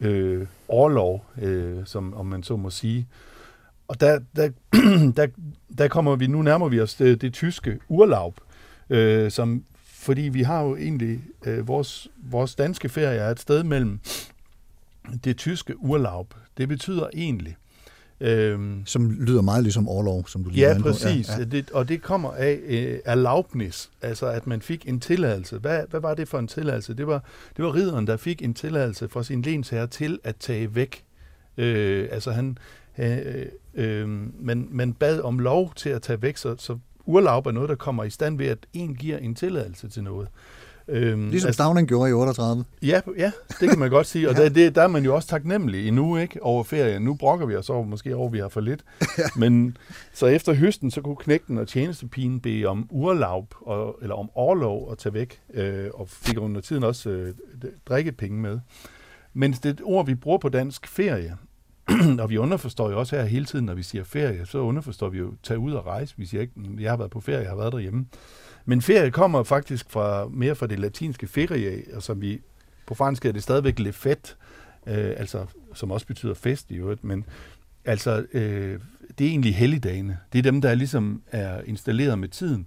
øh, årlov, øh, som om man så må sige. Og der, der, *clears throat* der, der kommer vi, nu nærmer vi os det, det tyske urlaub, øh, som, fordi vi har jo egentlig, øh, vores, vores danske ferie er et sted mellem det tyske urlaub, det betyder egentlig, øhm, Som lyder meget ligesom overlov, som du lige Ja, præcis. Ja, Ja, ja. ja. Det, og det kommer af øh, erlaubnis, altså at man fik en tilladelse. Hvad, hvad var det for en tilladelse? Det var, det var ridderen, der fik en tilladelse fra sin lensherre til at tage væk. Øh, altså han, øh, øh, man, man bad om lov til at tage væk, så, så urlaub er noget, der kommer i stand ved, at en giver en tilladelse til noget. Øhm, Ligesom Stavning gjorde i 38. Ja, ja, det kan man godt sige. Og *laughs* Ja. der, det, der er man jo også taknemmelig endnu, ikke? Over ferien. Nu brokker vi os over, måske over, vi har for lidt. *laughs* Men så efter høsten, så kunne knægten og tjenestepigen bede om urlaub, og, eller om overlov at tage væk, øh, og fik under tiden også øh, drikkepenge med. Mens det et ord, vi bruger på dansk ferie, *clears throat* og vi underforstår jo også her hele tiden, når vi siger ferie, så underforstår vi jo tage ud og rejse. Vi siger ikke, jeg har været på ferie, jeg har været derhjemme. Men ferie kommer faktisk fra mere fra det latinske ferie, og som vi på fransk er det stadigvæk le fête, øh, altså, som også betyder fest i øvrigt, men altså, øh, det er egentlig helligdagene. Det er dem, der ligesom er installeret med tiden.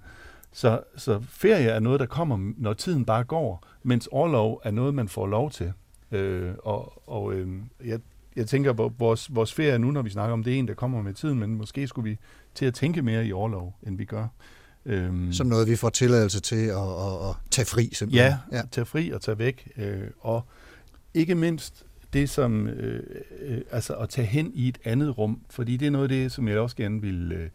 Så, så ferie er noget, der kommer, når tiden bare går, mens overlov er noget, man får lov til. Øh, og og øh, jeg, jeg tænker, på vores, vores ferie nu, når vi snakker om det, er en, der kommer med tiden, men måske skulle vi til at tænke mere i overlov, end vi gør. Øhm, Som noget, vi får tilladelse til at, at, at tage fri, simpelthen. Ja, ja, tage fri og tage væk. Øh, og ikke mindst det som, øh, øh, altså at tage hen i et andet rum, fordi det er noget af det, som jeg også gerne vil øh,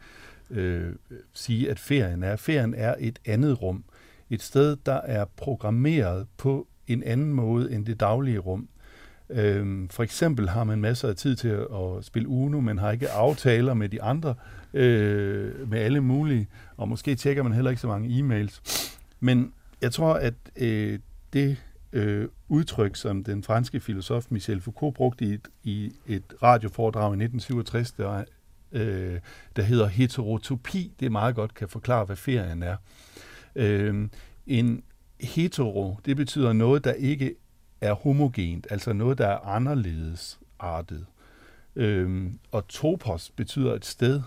øh, sige, at ferien er. Ferien er et andet rum. Et sted, der er programmeret på en anden måde end det daglige rum. Øhm, for eksempel har man masser af tid til at, at spille Uno, men har ikke aftaler med de andre, øh, med alle mulige, og måske tjekker man heller ikke så mange e-mails. Men jeg tror, at øh, det øh, udtryk, som den franske filosof Michel Foucault brugte i et, i et radioforedrag i 1967, der, øh, der hedder heterotopi, det meget godt kan forklare, hvad ferien er. Øh, en hetero, det betyder noget, der ikke er homogent, altså noget, der er anderledes artet. Øhm, og topos betyder et sted,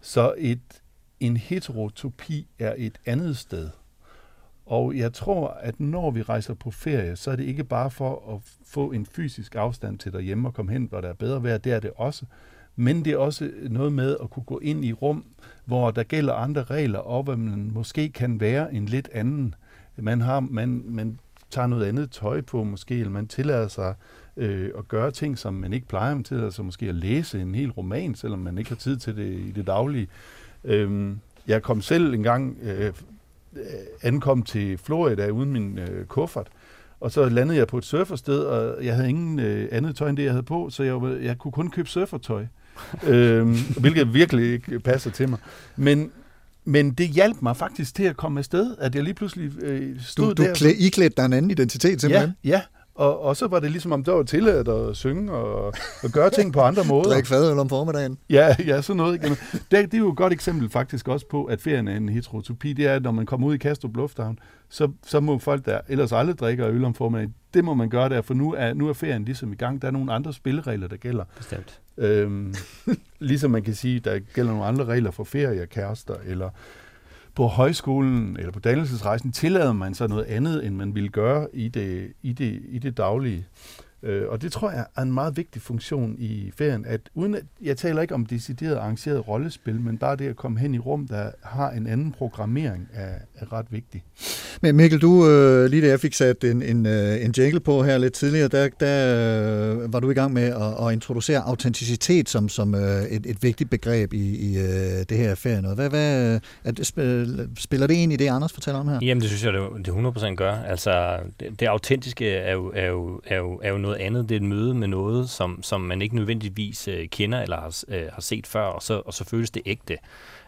så et, en heterotopi er et andet sted. Og jeg tror, at når vi rejser på ferie, så er det ikke bare for at få en fysisk afstand til derhjemme og komme hen, hvor der er bedre vejr, det er det også. Men det er også noget med at kunne gå ind i rum, hvor der gælder andre regler, og hvor man måske kan være en lidt anden. Man, har, man, man tager noget andet tøj på måske, eller man tillader sig øh, at gøre ting, som man ikke plejer. Man tillader sig måske at læse en hel roman, selvom man ikke har tid til det i det daglige. Øhm, jeg kom selv engang øh, ankom til Florida uden min øh, kuffert, og så landede jeg på et surfersted, og jeg havde ingen øh, andet tøj end det, jeg havde på, så jeg, jeg kunne kun købe surfertøj, *laughs* øhm, hvilket virkelig ikke passer til mig. Men, men det hjalp mig faktisk til at komme afsted, at jeg lige pludselig øh, stod Du, du der. klæ, iklædte dig en anden identitet, simpelthen. Ja, ja. Og, og så var det ligesom, om der var tilladt at synge og, og gøre ting på andre *laughs* måder. Drik fadøl om formiddagen. Ja, ja, sådan noget. Ikke? Det, det er jo et godt eksempel faktisk også på, at ferien er en heterotopi. Det er, at når man kommer ud i Kastrup Lufthavn, så, så må folk, der ellers aldrig drikker øl om formiddagen, det må man gøre der, for nu er, nu er ferien ligesom i gang. Der er nogle andre spilleregler, der gælder. Bestemt. Øhm, *laughs* ligesom man kan sige, der gælder nogle andre regler for ferie, kærester, eller på højskolen eller på dannelsesrejsen tillader man sig noget andet, end man ville gøre i det, i det, i det daglige. Øh, og det tror jeg er en meget vigtig funktion i ferien, at uden at, jeg taler ikke om decideret arrangeret rollespil, men bare det at komme hen i rum, der har en anden programmering, er, er ret vigtigt. Men Mikkel, du, øh, lige da jeg fik sat en, en, øh, en jingle på her lidt tidligere, der, der øh, var du i gang med at, at introducere autenticitet som, som øh, et, et vigtigt begreb i, i øh, det her ferie. Noget. Hvad, hvad, er det, spil- spiller det ind i det, Anders fortæller om her? Jamen, det synes jeg, det, det 100% gør. Altså, det, det autentiske er jo, er, jo, er, jo, er jo noget andet. Det er et møde med noget, som, som man ikke nødvendigvis øh, kender eller har, øh, har set før, og så, og så føles det ægte.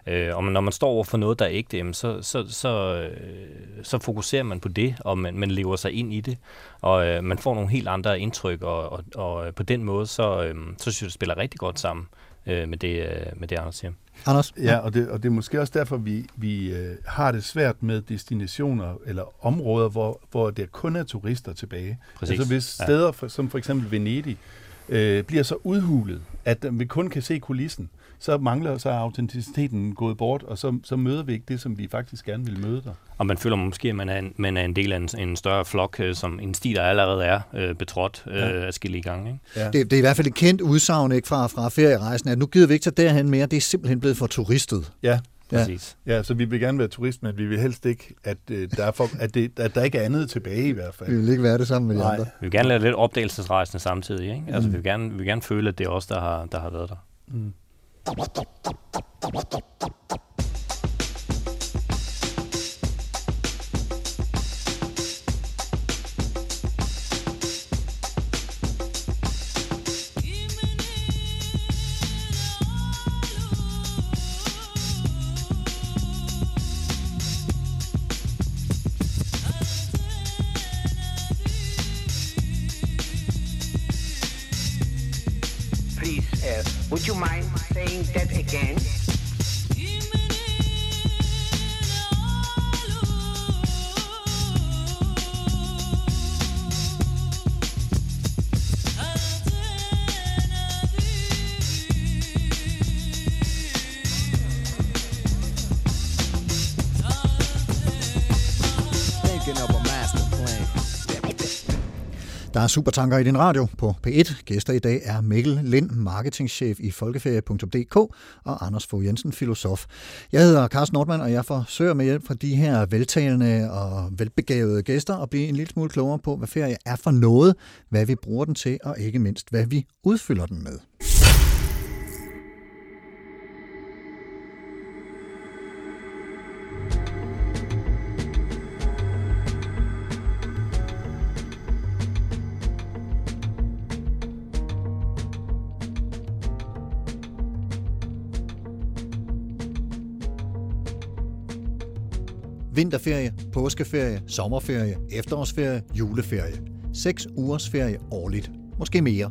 Øh, og man- når man står over for noget, der er ægte, jamen, så, så, så, øh, så fokuserer man på det, og man, man lever sig ind i det, og øh, man får nogle helt andre indtryk, og, og, og på den måde, så, øh, så synes jeg, det spiller rigtig godt sammen øh, med, det, øh, med det, Anders siger. Anders? Ja, og det, og det er måske også derfor, vi, vi øh, har det svært med destinationer eller områder, hvor, hvor der kun er turister tilbage. Præcis. Altså hvis Ja. steder for, som for eksempel Venedig øh, bliver så udhulet, at vi kun kan se kulissen, så mangler så er autenticiteten gået bort, og så, så møder vi ikke det, som vi faktisk gerne vil møde der. Og man føler måske, at man er en, man er en del af en, en større flok, øh, som en sti, der allerede er øh, betrådt øh, Ja. adskillige gange. Ikke? Ja. Det, det er i hvert fald et kendt udsagn ikke, fra, fra ferierejsen, at nu gider vi ikke tage derhen mere. Det er simpelthen blevet for turistet. Ja, Ja. Præcis. ja, så vi vil gerne være turist, men vi vil helst ikke, at, øh, der, er for, at, det, at der ikke er andet tilbage i hvert fald. Vi vil ikke være det sammen med de Nej. andre. Vi vil gerne lade lidt opdagelsesrejsende samtidig. Ikke? Altså, Mm. vi, vil gerne, vi vil gerne føle, at det er os, der har, der har været der. Mm. キッキッキッキッキッキッキッキッ。Supertanker i din radio på P1. Gæster i dag er Mikkel Lind, marketingchef i folkeferie.dk og Anders Fogh Jensen, filosof. Jeg hedder Carsten Nordmann, og jeg forsøger med hjælp fra de her veltalende og velbegavede gæster at blive en lille smule klogere på, hvad ferie er for noget, hvad vi bruger den til, og ikke mindst, hvad vi udfylder den med. Vinterferie, påskeferie, sommerferie, efterårsferie, juleferie. Seks ugers ferie årligt. Måske mere.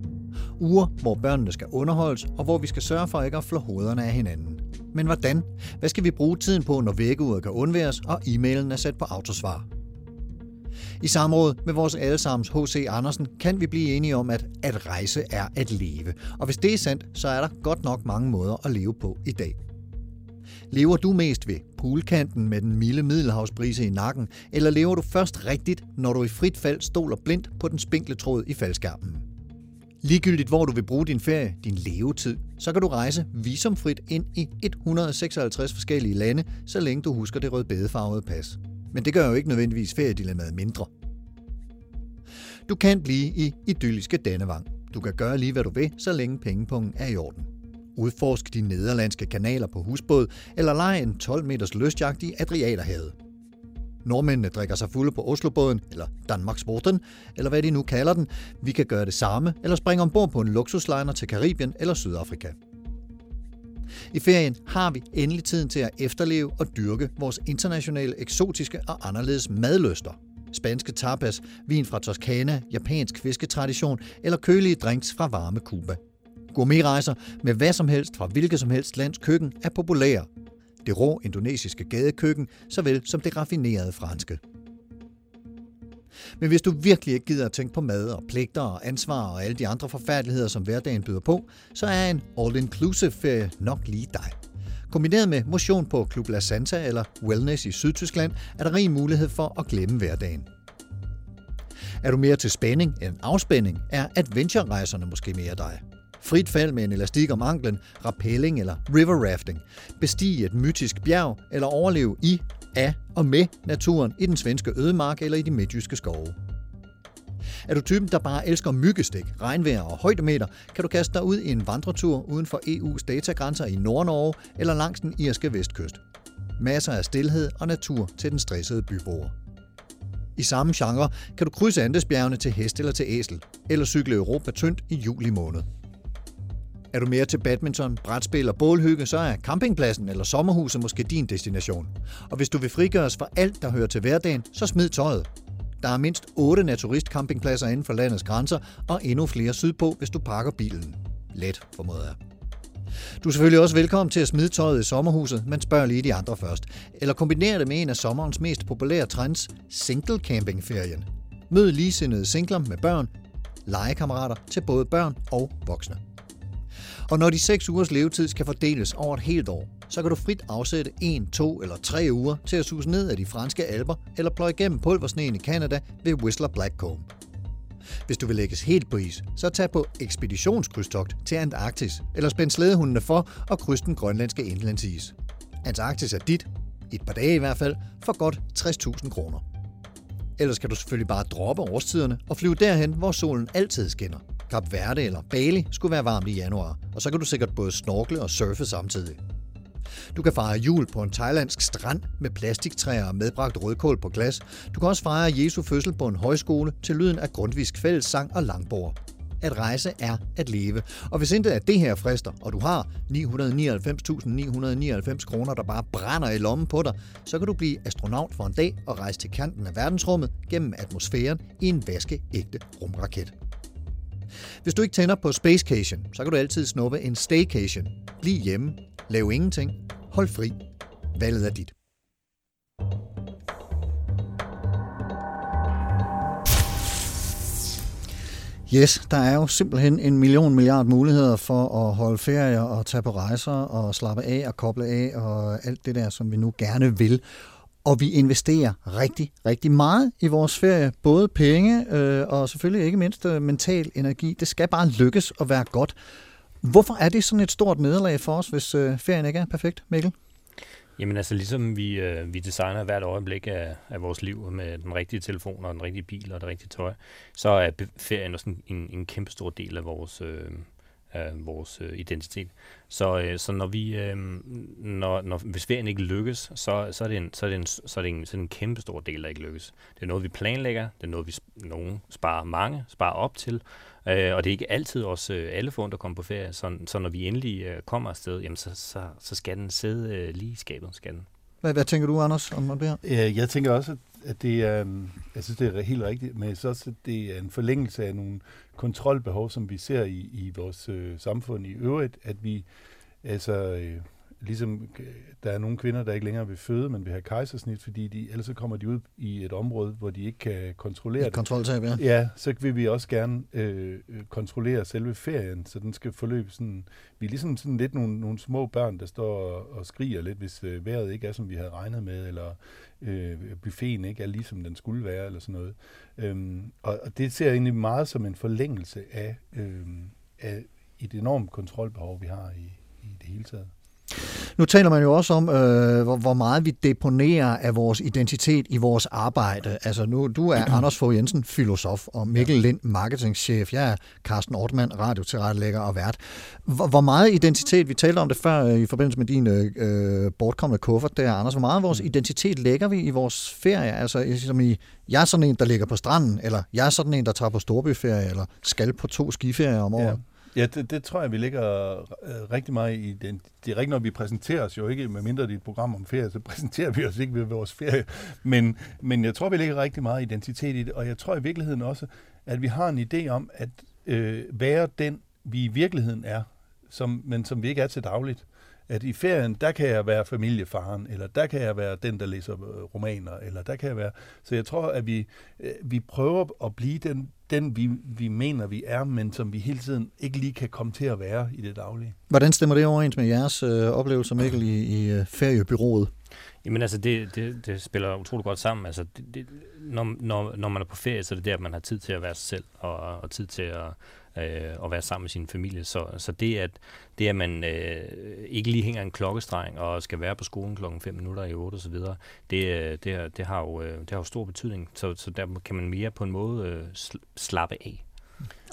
Uger, hvor børnene skal underholdes, og hvor vi skal sørge for ikke at flå hovederne af hinanden. Men hvordan? Hvad skal vi bruge tiden på, når vækkeuret kan undværes, og e-mailen er sat på autosvar? I samråd med vores allesammens H.C. Andersen kan vi blive enige om, at at rejse er at leve. Og hvis det er sandt, så er der godt nok mange måder at leve på i dag. Lever du mest ved poolkanten med den milde middelhavsbrise i nakken, eller lever du først rigtigt, når du i frit fald stoler blindt på den spinkle tråd i faldskærmen? Ligegyldigt hvor du vil bruge din ferie, din levetid, så kan du rejse visumfrit ind i 156 forskellige lande, så længe du husker det rødbedefarvede pas. Men det gør jo ikke nødvendigvis feriedilemmaet mindre. Du kan blive i idylliske Dannevang. Du kan gøre lige hvad du vil, så længe pengepungen er i orden. Udforsk de nederlandske kanaler på husbåd, eller lege en 12 meters løsjagt i Adriaterhavet. Nordmændene drikker sig fulde på Oslobåden, eller Danmarksbåden, eller hvad de nu kalder den. Vi kan gøre det samme, eller springe ombord på en luksusliner til Karibien eller Sydafrika. I ferien har vi endelig tiden til at efterleve og dyrke vores internationale, eksotiske og anderledes madlyster. Spanske tapas, vin fra Toskana, japansk fisketradition eller kølige drinks fra varme Cuba. Gourmetrejser med hvad som helst fra hvilket som helst lands køkken er populære. Det rå indonesiske gadekøkken, såvel som det raffinerede franske. Men hvis du virkelig ikke gider at tænke på mad og pligter og ansvar og alle de andre forfærdeligheder, som hverdagen byder på, så er en all-inclusive ferie nok lige dig. Kombineret med motion på Club La Santa eller wellness i Sydtyskland, er der rig mulighed for at glemme hverdagen. Er du mere til spænding end afspænding, er adventure-rejserne måske mere dig. Frit fald med en elastik om anklen, rappelling eller river rafting. Bestige et mytisk bjerg eller overleve i, af og med naturen i den svenske ødemark eller i de midtjyske skove. Er du typen, der bare elsker myggestik, regnvejr og højdemeter, kan du kaste dig ud i en vandretur uden for EU's datagrænser i Nord-Norge eller langs den irske vestkyst. Masser af stillhed og natur til den stressede byboer. I samme genre kan du krydse Andesbjergene til hest eller til æsel, eller cykle Europa tyndt i juli måned. Er du mere til badminton, brætspil og bålhygge, så er campingpladsen eller sommerhuset måske din destination. Og hvis du vil frigøres fra alt, der hører til hverdagen, så smid tøjet. Der er mindst 8 naturistcampingpladser inden for landets grænser, og endnu flere sydpå, hvis du pakker bilen. Let, formoder jeg. Du er selvfølgelig også velkommen til at smide tøjet i sommerhuset, men spørg lige de andre først. Eller kombiner det med en af sommerens mest populære trends, single campingferien. Mød ligesindede singler med børn, legekammerater til både børn og voksne. Og når de 6 ugers levetid skal fordeles over et helt år, så kan du frit afsætte 1, 2 eller 3 uger til at suse ned af de franske alber eller pløje igennem pulversneen i Canada ved Whistler Blackcomb. Hvis du vil lægges helt på is, så tag på ekspeditionskrydstogt til Antarktis, eller spænd slædehundene for og kryds den grønlandske indlandsis. Antarktis er dit, i et par dage i hvert fald, for godt 60.000 kroner. Ellers kan du selvfølgelig bare droppe årstiderne og flyve derhen, hvor solen altid skinner. Kap Verde eller Bali skulle være varmt i januar, og så kan du sikkert både snorkle og surfe samtidig. Du kan fejre jul på en thailandsk strand med plastiktræer og medbragt rødkål på glas. Du kan også fejre Jesu fødsel på en højskole til lyden af Grundtvigs fællessang og langbord. At rejse er at leve. Og hvis intet af det her frister, og du har 999.999 kroner, der bare brænder i lommen på dig, så kan du blive astronaut for en dag og rejse til kanten af verdensrummet gennem atmosfæren i en vaskeægte rumraket. Hvis du ikke tænder på Spacecation, så kan du altid snuppe en Staycation. Bliv hjemme, lav ingenting, hold fri. Valget er dit. Yes, der er jo simpelthen en million milliard muligheder for at holde ferie og tage på rejser og slappe af og koble af og alt det der, som vi nu gerne vil. Og vi investerer rigtig, rigtig meget i vores ferie. Både penge øh, og selvfølgelig ikke mindst øh, mental energi. Det skal bare lykkes at være godt. Hvorfor er det sådan et stort nederlag for os, hvis øh, ferien ikke er perfekt, Mikkel? Jamen altså ligesom vi, øh, vi designer hvert øjeblik af, af vores liv med den rigtige telefon og den rigtige bil og det rigtige tøj, så er ferien også en, en, en kæmpe stor del af vores, øh, af vores øh, identitet. Så, øh, så når vi, øh, når, når, hvis ferien ikke lykkes, så, så, er det en, så, er det en, så, er det en, så er det en kæmpe stor del, der ikke lykkes. Det er noget, vi planlægger, det er noget, vi nogen sparer mange, sparer op til, øh, og det er ikke altid også øh, alle foran, der kommer på ferie. Så, så når vi endelig øh, kommer afsted, jamen, så, så, så skal den sidde øh, lige i skabet. Skal den. Hvad, hvad tænker du, Anders, om det her? Ja, jeg tænker også, at- det er, jeg synes, det er helt rigtigt, men jeg synes også, at det er en forlængelse af nogle kontrolbehov, som vi ser i, i vores øh, samfund i øvrigt, at vi, altså, øh, ligesom øh, der er nogle kvinder, der ikke længere vil føde, men vil have kejsersnit, fordi de, ellers så kommer de ud i et område, hvor de ikke kan kontrollere Et det. kontroltab, ja. Ja, så vil vi også gerne øh, øh, kontrollere selve ferien, så den skal forløbe sådan... Vi er ligesom sådan lidt nogle, nogle små børn, der står og, og skriger lidt, hvis øh, vejret ikke er, som vi havde regnet med, eller øh, buffeten ikke er ligesom den skulle være, eller sådan noget. Øhm, og, og det ser jeg egentlig meget som en forlængelse af, øh, af et enormt kontrolbehov, vi har i, i det hele taget. Nu taler man jo også om, øh, hvor, hvor meget vi deponerer af vores identitet i vores arbejde. Altså nu, du er *clears throat* Anders Fogh Jensen, filosof, og Mikkel Lind, marketingchef. Jeg er Carsten Ortmann, radiotilrettelægger og vært. Hvor, hvor meget identitet, vi talte om det før øh, i forbindelse med din øh, øh, bortkommende kuffert der, Anders, hvor meget af vores identitet lægger vi i vores ferie? Altså som i, jeg er sådan en, der ligger på stranden, eller jeg er sådan en, der tager på storbyferie, eller skal på to skiferier om året. Ja. Ja, det, det tror jeg, vi ligger øh, rigtig meget i. Den, det er rigtigt, når vi præsenterer os jo ikke, medmindre det er et program om ferie, så *laughs* præsenterer vi os ikke ved vores ferie. Men, men jeg tror, vi ligger rigtig meget identitet i det, og jeg tror i virkeligheden også, at vi har en idé om at øh, være den, vi i virkeligheden er, som, men som vi ikke er til dagligt. At i ferien, der kan jeg være familiefaren, eller der kan jeg være den, der læser øh, romaner, eller der kan jeg være... Så jeg tror, at vi, øh, vi prøver at blive den, den vi, vi mener, vi er, men som vi hele tiden ikke lige kan komme til at være i det daglige. Hvordan stemmer det overens med jeres øh, oplevelser, Mikkel, i, i øh, feriebyrået? Jamen altså, det, det, det spiller utrolig godt sammen. Altså, det, det, når, når, når man er på ferie, så er det der, at man har tid til at være sig selv, og, og tid til at, øh, at være sammen med sin familie. Så, så det, at, det, at man øh, ikke lige hænger en klokkestreng og skal være på skolen klokken 5 minutter i 8 osv., det, øh, det, det, har jo, øh, det har jo stor betydning. Så, så der kan man mere på en måde øh, sl- slappe af.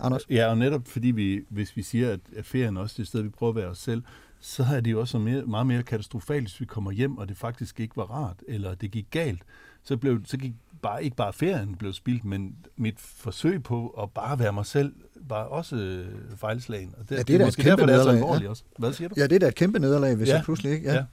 Anders? Ja, og netop fordi vi, hvis vi siger, at ferien også er det sted, vi prøver at være os selv, så er det jo også mere, meget mere katastrofalt, hvis vi kommer hjem, og det faktisk ikke var rart, eller det gik galt. Så, blev, så gik bare, ikke bare ferien blev spildt, men mit forsøg på at bare være mig selv, var også øh, fejlslagen. Og det, Ja, det er da et kæmpe derfor, det er så nederlag, ja. også. Hvad siger du? Ja, det er da et kæmpe nederlag, hvis Ja. jeg pludselig ikke... Ja. Ja.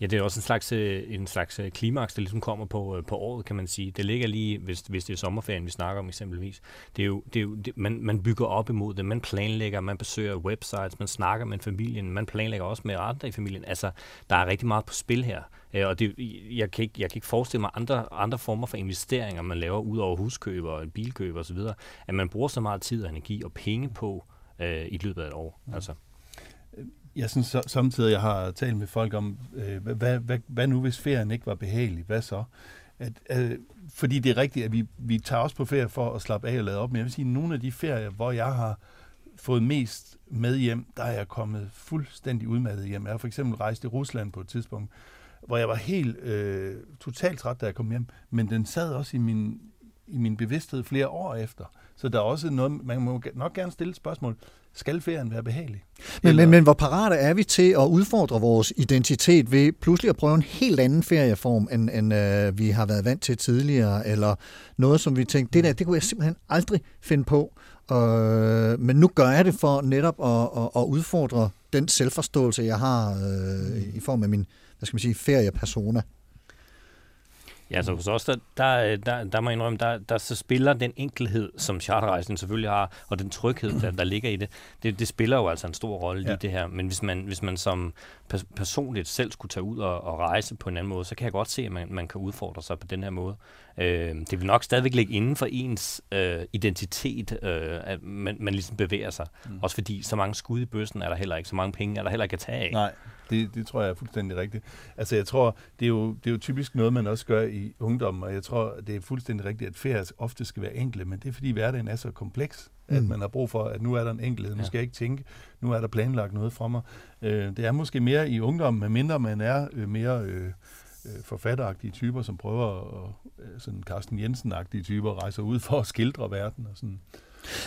Ja, det er også en slags, øh, en slags øh, klimaks, der ligesom kommer på, øh, på året, kan man sige. Det ligger lige, hvis, hvis det er sommerferien, vi snakker om eksempelvis. Det er jo, det er jo, det, man, man bygger op imod det, man planlægger, man besøger websites, man snakker med familien, man planlægger også med andre i familien. Altså, der er rigtig meget på spil her. Øh, Og det, jeg, kan ikke, jeg kan ikke forestille mig andre, andre former for investeringer, man laver ud over huskøb og bilkøb osv., at man bruger så meget tid og energi og penge på øh, i løbet af et år. Mm. Altså. Jeg synes så, samtidig, jeg har talt med folk om, øh, hvad, hvad, hvad nu hvis ferien ikke var behagelig? Hvad så? At, øh, fordi det er rigtigt, at vi, vi tager også på ferie for at slappe af og lade op, men jeg vil sige, at nogle af de ferier, hvor jeg har fået mest med hjem, der er jeg kommet fuldstændig udmattet hjem. Jeg har for eksempel rejst i Rusland på et tidspunkt, hvor jeg var helt øh, totalt træt, da jeg kom hjem, men den sad også i min, i min bevidsthed flere år efter. Så der er også noget, man må nok gerne stille et spørgsmål. Skal ferien være behagelig? Men, men, men hvor parate er vi til at udfordre vores identitet ved pludselig at prøve en helt anden ferieform, end, end øh, vi har været vant til tidligere, eller noget, som vi tænkte, det der, det kunne jeg simpelthen aldrig finde på. Øh, men nu gør jeg det for netop at, at, at udfordre den selvforståelse, jeg har øh, i form af min, hvad skal man sige, feriepersona. Ja, så hos os, der, der, der, der må jeg indrømme, der, der så spiller den enkelhed, som charterrejsen selvfølgelig har, og den tryghed, der, der ligger i det, det, det spiller jo altså en stor rolle ja. i det her. Men hvis man, hvis man som pers- personligt selv skulle tage ud og, og rejse på en anden måde, så kan jeg godt se, at man, man kan udfordre sig på den her måde. Øh, det vil nok stadigvæk ligge inden for ens øh, identitet, øh, at man, man ligesom bevæger sig. Mm. Også fordi så mange skud i bøssen er der heller ikke, så mange penge er der heller ikke at tage af. Nej, det, det tror jeg er fuldstændig rigtigt. Altså jeg tror, det er, jo, det er jo typisk noget, man også gør i ungdommen, og jeg tror, det er fuldstændig rigtigt, at ferier ofte skal være enkle, men det er fordi hverdagen er så kompleks, mm. at man har brug for, at nu er der en enkelhed, nu skal jeg ikke tænke, nu er der planlagt noget fra mig. Øh, det er måske mere i ungdommen, medmindre man er øh, mere... Øh, øh, forfatteragtige typer, som prøver at, øh, sådan Carsten Jensen-agtige typer, rejser ud for at skildre verden og sådan.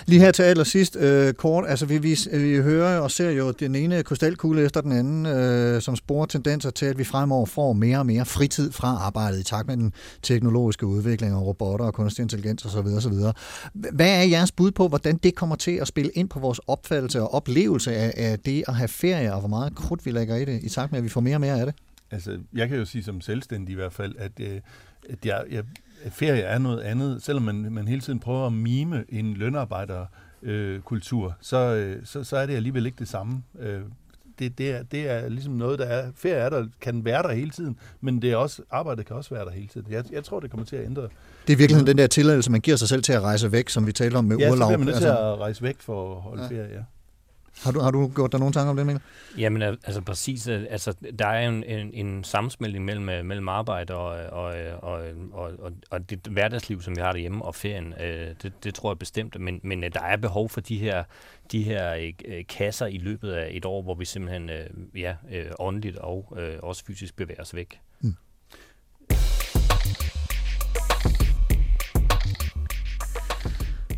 Lige her til allersidst, øh, kort, altså vi, vi, vi hører og ser jo den ene krystalkugle efter den anden, øh, som sporer tendenser til, at vi fremover får mere og mere fritid fra arbejdet i takt med den teknologiske udvikling og robotter og kunstig intelligens osv. osv. Hvad er jeres bud på, hvordan det kommer til at spille ind på vores opfattelse og oplevelse af, af det at have ferie, og hvor meget krudt vi lægger i det, i takt med, at vi får mere og mere af det? Altså, jeg kan jo sige som selvstændig i hvert fald, at, øh, at jeg, jeg, ferie er noget andet. Selvom man, man hele tiden prøver at mime en lønarbejderkultur, øh, så, øh, så, så er det alligevel ikke det samme. Øh, det, det, er, det er ligesom noget, der er... Ferie er der, kan være der hele tiden, men det er også, arbejdet kan også være der hele tiden. Jeg, jeg tror, det kommer til at ændre. Det er virkelig den der tilladelse, man giver sig selv til at rejse væk, som vi taler om med ja, urlaub. Ja, så bliver man nødt til at rejse væk for at holde ja. ferie, ja. Har du, har du gjort dig nogle tanker om det, Mikkel? Jamen, altså præcis. Øh, altså, der er en, en, en sammensmeltning mellem, øh, mellem arbejde og, øh, og, og, og, og, og det hverdagsliv, som vi har derhjemme, og ferien. Det, det tror jeg bestemt. Men, men der er behov for de her, de her kasser i løbet af et år, hvor vi simpelthen ja, åndeligt og også fysisk bevæger os væk.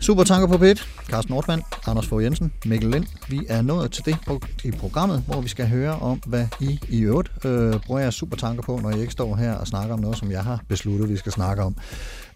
Super tanker på pit. Carsten Nordmann, Anders Fogh Jensen, Mikkel Lind. Vi er nået til det i programmet, hvor vi skal høre om, hvad I i øvrigt øh, bruger jeres supertanker på, når I ikke står her og snakker om noget, som jeg har besluttet, vi skal snakke om.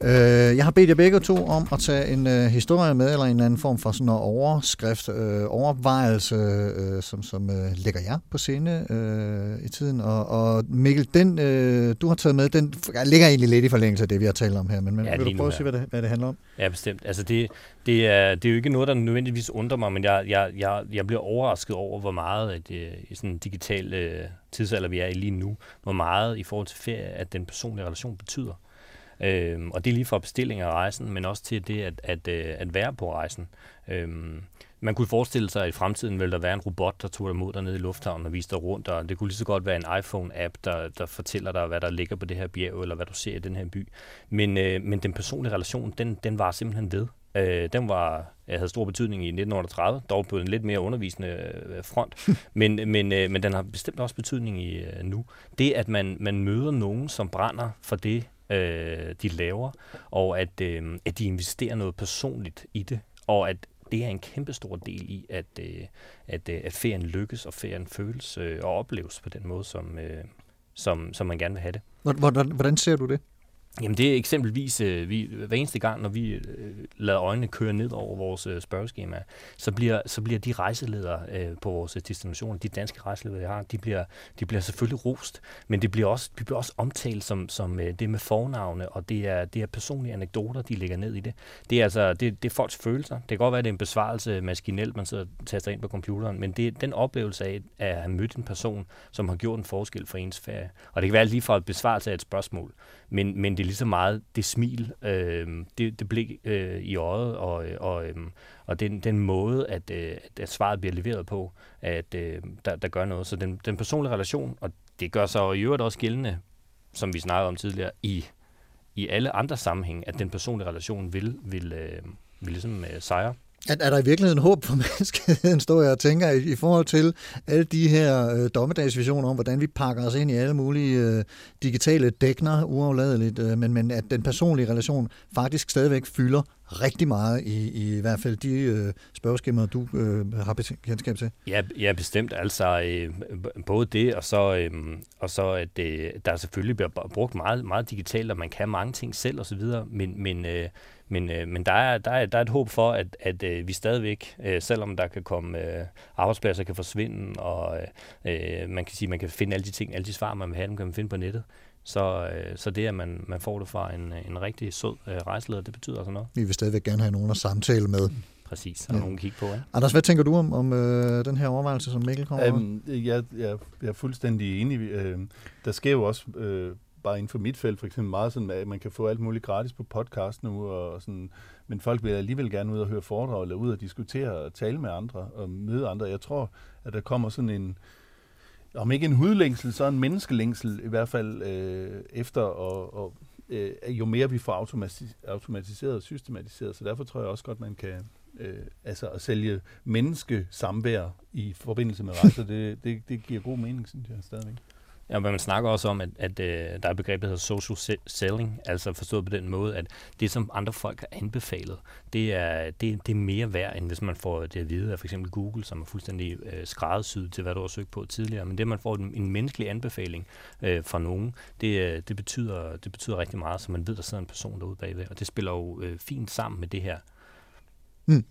Øh, jeg har bedt jer begge to om at tage en øh, historie med, eller en anden form for sådan en overskrift, øh, overvejelse, øh, som, som øh, lægger jer på scene øh, i tiden. Og, og Mikkel, den øh, du har taget med, den ligger egentlig lidt i forlængelse af det, vi har talt om her. Men, men ja, vil du prøve at sige, hvad det, hvad det handler om? Ja, bestemt. Altså det, det, er, det er jo ikke noget, der nødvendigvis undrer mig, men jeg, jeg, jeg, jeg bliver overrasket over, hvor meget at, øh, i sådan en digital øh, tidsalder, vi er i lige nu, hvor meget i forhold til ferie, at den personlige relation betyder. Øhm, og det er lige fra bestilling af rejsen, men også til det at, at, øh, at være på rejsen. Øhm, man kunne forestille sig, at i fremtiden ville der være en robot, der tog dig mod dig nede i lufthavnen og viste dig rundt, og det kunne lige så godt være en iPhone-app, der, der fortæller dig, hvad der ligger på det her bjerg, eller hvad du ser i den her by. Men, øh, men den personlige relation, den, den var simpelthen ved. Øh, den var, jeg havde stor betydning i 1938, dog på en lidt mere undervisende øh, front, *laughs* men, men, øh, men den har bestemt også betydning i øh, nu. Det, at man, man møder nogen, som brænder for det, øh, de laver, og at, øh, at de investerer noget personligt i det, og at det er en kæmpe stor del i, at, øh, at, øh, at ferien lykkes, og ferien føles øh, og opleves på den måde, som, øh, som, som man gerne vil have det. Hvordan, hvordan ser du det? Jamen det er eksempelvis, øh, vi, hver eneste gang, når vi øh, lader øjnene køre ned over vores øh, spørgeskema, så bliver, så bliver de rejseledere øh, på vores øh, destinationer, de danske rejseledere, jeg har, de bliver, de bliver selvfølgelig rost, men det bliver også, de bliver også omtalt som, som øh, det med fornavne, og det er, det er personlige anekdoter, de lægger ned i det. Det er altså, det, det er folks følelser. Det kan godt være, at det er en besvarelse maskinelt, man sidder og taster ind på computeren, men det er den oplevelse af at have mødt en person, som har gjort en forskel for ens ferie. Og det kan være lige fra et besvarelse af et spørgsmål, men, men det lige så meget det smil, øh, det, det blik øh, i øjet, og, og, øh, og den, den måde, at, øh, at svaret bliver leveret på, at øh, der, der gør noget. Så den, den personlige relation, og det gør sig jo i øvrigt også gældende, som vi snakkede om tidligere, i, i alle andre sammenhænge, at den personlige relation vil, vil, øh, vil ligesom øh, sejre. Er, er der i virkeligheden håb for *laughs* menneskeheden, står jeg og tænker, i, i forhold til alle de her øh, dommedagsvisioner om, hvordan vi pakker os ind i alle mulige øh, digitale dækner, uafladeligt, øh, men, men at den personlige relation faktisk stadigvæk fylder rigtig meget i, i, i hvert fald de øh, spørgeskemaer, du øh, har kendskab til? Ja, ja bestemt. Altså øh, både det, og så, øh, og så at øh, der selvfølgelig bliver brugt meget, meget digitalt, og man kan mange ting selv osv., men, men øh, men, øh, men der, er, der, er, der er et håb for, at, at øh, vi stadigvæk, øh, selvom der kan komme øh, arbejdspladser kan forsvinde, og øh, man kan sige, man kan finde alle de ting, alle de svar, man vil have, dem kan man finde på nettet. Så, øh, så det, at man, man får det fra en, en rigtig sød øh, rejseleder, det betyder altså noget. Vi vil stadigvæk gerne have nogen at samtale med. Præcis, og ja. nogen at kigge på. Ja. Anders, hvad tænker du om, om øh, den her overvejelse, som Mikkel kommer um, jeg, jeg, jeg er fuldstændig enig. Øh, der sker jo også øh, bare inden for mit felt for eksempel meget sådan, at man kan få alt muligt gratis på podcast nu, og sådan, men folk vil alligevel gerne ud og høre foredrag, eller ud og diskutere og tale med andre og møde andre. Jeg tror, at der kommer sådan en, om ikke en hudlængsel, så en menneskelængsel i hvert fald øh, efter, og, og øh, jo mere vi får automatis- automatiseret og systematiseret, så derfor tror jeg også godt, man kan, øh, altså at sælge menneskesamvær i forbindelse med rejser, *laughs* det, det, det giver god mening, synes jeg stadigvæk. Ja, men man snakker også om, at, at øh, der er begrebet, der hedder social selling, altså forstået på den måde, at det, som andre folk har anbefalet, det er, det, det er mere værd, end hvis man får det at vide af for eksempel Google, som er fuldstændig øh, skræddersyet til, hvad du har søgt på tidligere. Men det, man får en, en menneskelig anbefaling øh, fra nogen, det, øh, det, betyder, det betyder rigtig meget, så man ved, der sidder en person derude bagved. Og det spiller jo øh, fint sammen med det her. Mm.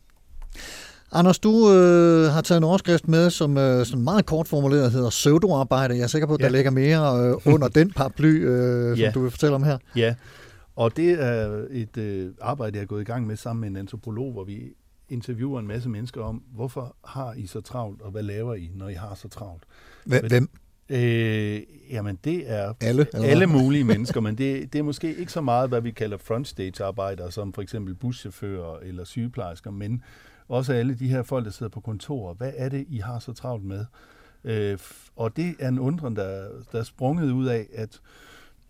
Anders, du øh, har taget en overskrift med, som øh, sådan meget kort formuleret hedder pseudoarbejde. Jeg er sikker på, at der ligger mere øh, under den paraply, øh, som ja. du vil fortælle om her. Ja, og det er et øh, arbejde, jeg er gået i gang med sammen med en antropolog, hvor vi interviewer en masse mennesker om, hvorfor har I så travlt, og hvad laver I, når I har så travlt? Hvem? Øh, jamen, det er alle, alle mulige mennesker, men det, det er måske ikke så meget, hvad vi kalder frontstage-arbejdere, som for eksempel buschauffører eller sygeplejersker, men også alle de her folk, der sidder på kontorer, Hvad er det, I har så travlt med? Øh, og det er en undren, der, der er sprunget ud af, at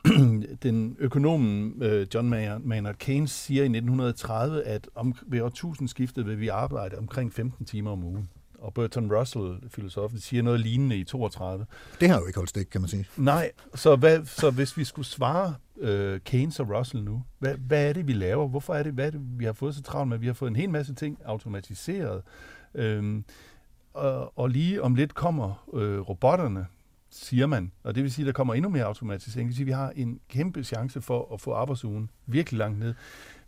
*clears throat* den økonomen øh, John Maynard Keynes siger i 1930, at om, ved årtusindskiftet vil vi arbejde omkring 15 timer om ugen. Og Bertrand Russell, filosofen, siger noget lignende i 32. Det har jo ikke holdt stik, kan man sige. Nej, så, hvad, så hvis vi skulle svare øh, Keynes og Russell nu, hvad, hvad er det, vi laver? Hvorfor er det, hvad er det, vi har fået så travlt med? Vi har fået en hel masse ting automatiseret. Øhm, og, og lige om lidt kommer øh, robotterne, siger man. Og det vil sige, at der kommer endnu mere automatisering. Det vil sige, at vi har en kæmpe chance for at få arbejdsugen virkelig langt ned.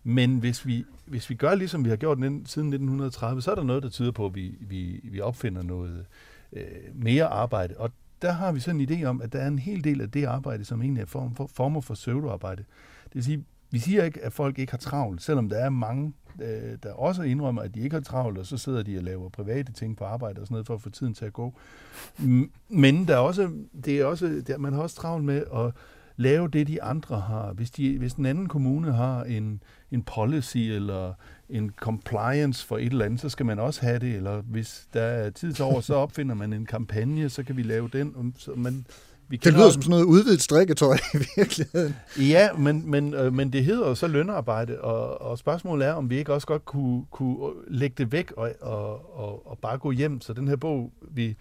Men hvis vi, hvis vi gør ligesom vi har gjort siden 1930, så er der noget, der tyder på, at vi, vi, vi opfinder noget øh, mere arbejde. Og der har vi sådan en idé om, at der er en hel del af det arbejde, som egentlig er form for, former for pseudoarbejde. Det vil sige, vi siger ikke, at folk ikke har travlt, selvom der er mange, øh, der også indrømmer, at de ikke har travlt, og så sidder de og laver private ting på arbejde og sådan noget, for at få tiden til at gå. Men der er også, det er også, der, man har også travlt med at lave det, de andre har. Hvis, de, hvis den anden kommune har en, en policy eller en compliance for et eller andet, så skal man også have det. Eller hvis der er tid til over, så *laughs* opfinder man en kampagne, så kan vi lave den. Så man, vi det lyder som sådan noget udvidet strikketøj i virkeligheden. Ja, men, men, øh, men det hedder jo så lønarbejde, og, og spørgsmålet er, om vi ikke også godt kunne, kunne lægge det væk og, og, og, og bare gå hjem. Så den her bog, vi,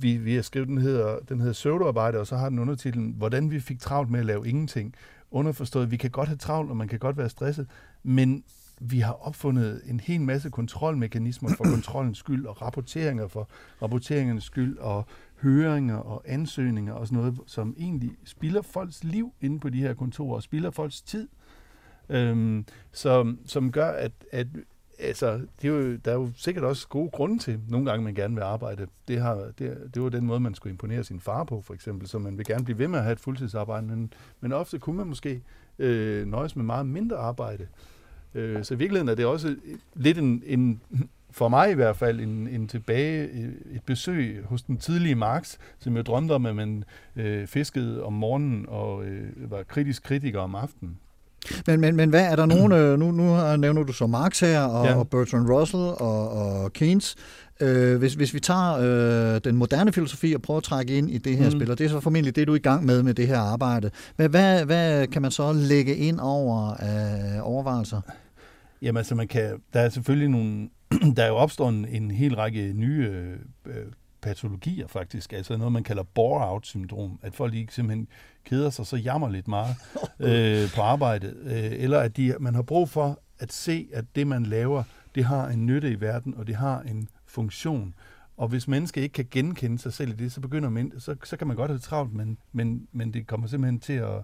vi, vi har skrevet, den hedder, den hedder Søvdearbejde, og så har den undertitlen, hvordan vi fik travlt med at lave ingenting. Underforstået, vi kan godt have travlt, og man kan godt være stresset, men vi har opfundet en hel masse kontrolmekanismer for *clears throat* kontrollens skyld, og rapporteringer for rapporteringernes skyld, og høringer og ansøgninger og sådan noget, som egentlig spilder folks liv inde på de her kontorer, og spilder folks tid, øhm, som, som gør, at, at altså, det er jo, der er jo sikkert også gode grunde til, nogle gange man gerne vil arbejde. Det, har, det, det var den måde, man skulle imponere sin far på, for eksempel, så man vil gerne blive ved med at have et fuldtidsarbejde, men, men ofte kunne man måske øh, nøjes med meget mindre arbejde. Øh, så i virkeligheden er det også lidt en, en for mig i hvert fald en, en tilbage, øh, et besøg hos den tidlige Marx, som jeg drømte om, at man øh, fiskede om morgenen og øh, var kritisk kritiker om aftenen. Men, men, men hvad er der nogen, øh, nu, nu nævner du så Marx her, og, Ja. og Bertrand Russell og, og Keynes. Øh, hvis, hvis vi tager øh, den moderne filosofi og prøver at trække ind i det her mm. Spil, og det er så formentlig det, du er i gang med med det her arbejde. Hvad, hvad, hvad kan man så lægge ind over af overvejelser? Jamen altså, man kan, der er selvfølgelig nogle, *clears throat* der er jo opstået en, en hel række nye øh, øh, patologier faktisk, altså noget, man kalder bore-out-syndrom, at folk ikke simpelthen keder sig så jammerligt meget *laughs* øh, på arbejdet, øh, eller at de, man har brug for at se, at det, man laver, det har en nytte i verden, og det har en funktion. Og hvis mennesker ikke kan genkende sig selv i det, så begynder man, så, så kan man godt have det travlt, men, men, men det kommer simpelthen til at,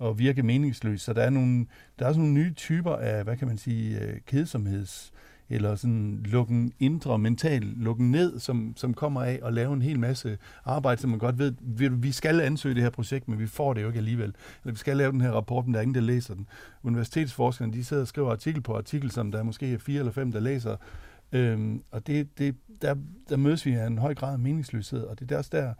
at virke meningsløst. Så der er, nogle, der er sådan nogle nye typer af, hvad kan man sige, øh, kedsomheds eller sådan lukken indre, mental lukken ned, som, som kommer af at lave en hel masse arbejde, som man godt ved, vi, vi skal ansøge det her projekt, men vi får det jo ikke alligevel. Eller vi skal lave den her rapport, men der er ingen, der læser den. Universitetsforskerne, de sidder og skriver artikel på artikel, som der er måske er fire eller fem, der læser. Øhm, og det, det, der, der mødes vi af en høj grad af meningsløshed, og det er også der,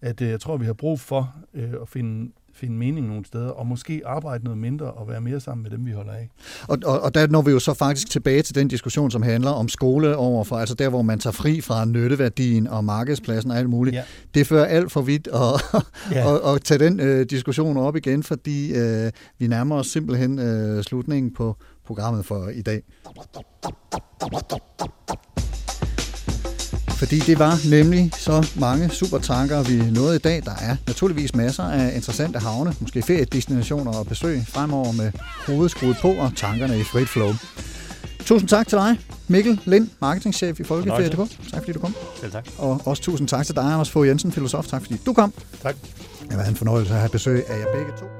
at øh, jeg tror, vi har brug for øh, at finde, finde mening nogle steder, og måske arbejde noget mindre og være mere sammen med dem, vi holder af. Og, og, og der når vi jo så faktisk tilbage til den diskussion, som handler om skole overfor, altså der, hvor man tager fri fra nytteværdien og markedspladsen og alt muligt. Ja. Det fører alt for vidt at, *laughs* Ja. *laughs* og, og tage den øh, diskussion op igen, fordi øh, vi nærmer os simpelthen øh, slutningen på programmet for i dag. Fordi det var nemlig så mange super tanker, vi nåede i dag. Der er naturligvis masser af interessante havne, måske feriedestinationer og besøg fremover med hovedet skruet på og tankerne i frit flow. Tusind tak til dig, Mikkel Lind, marketingchef i Folkeferie.dk. Tak fordi du kom. Selv tak. Og også tusind tak til dig, Anders Fogh Jensen, filosof. Tak fordi du kom. Tak. Det har været en fornøjelse at have besøg af jer begge to.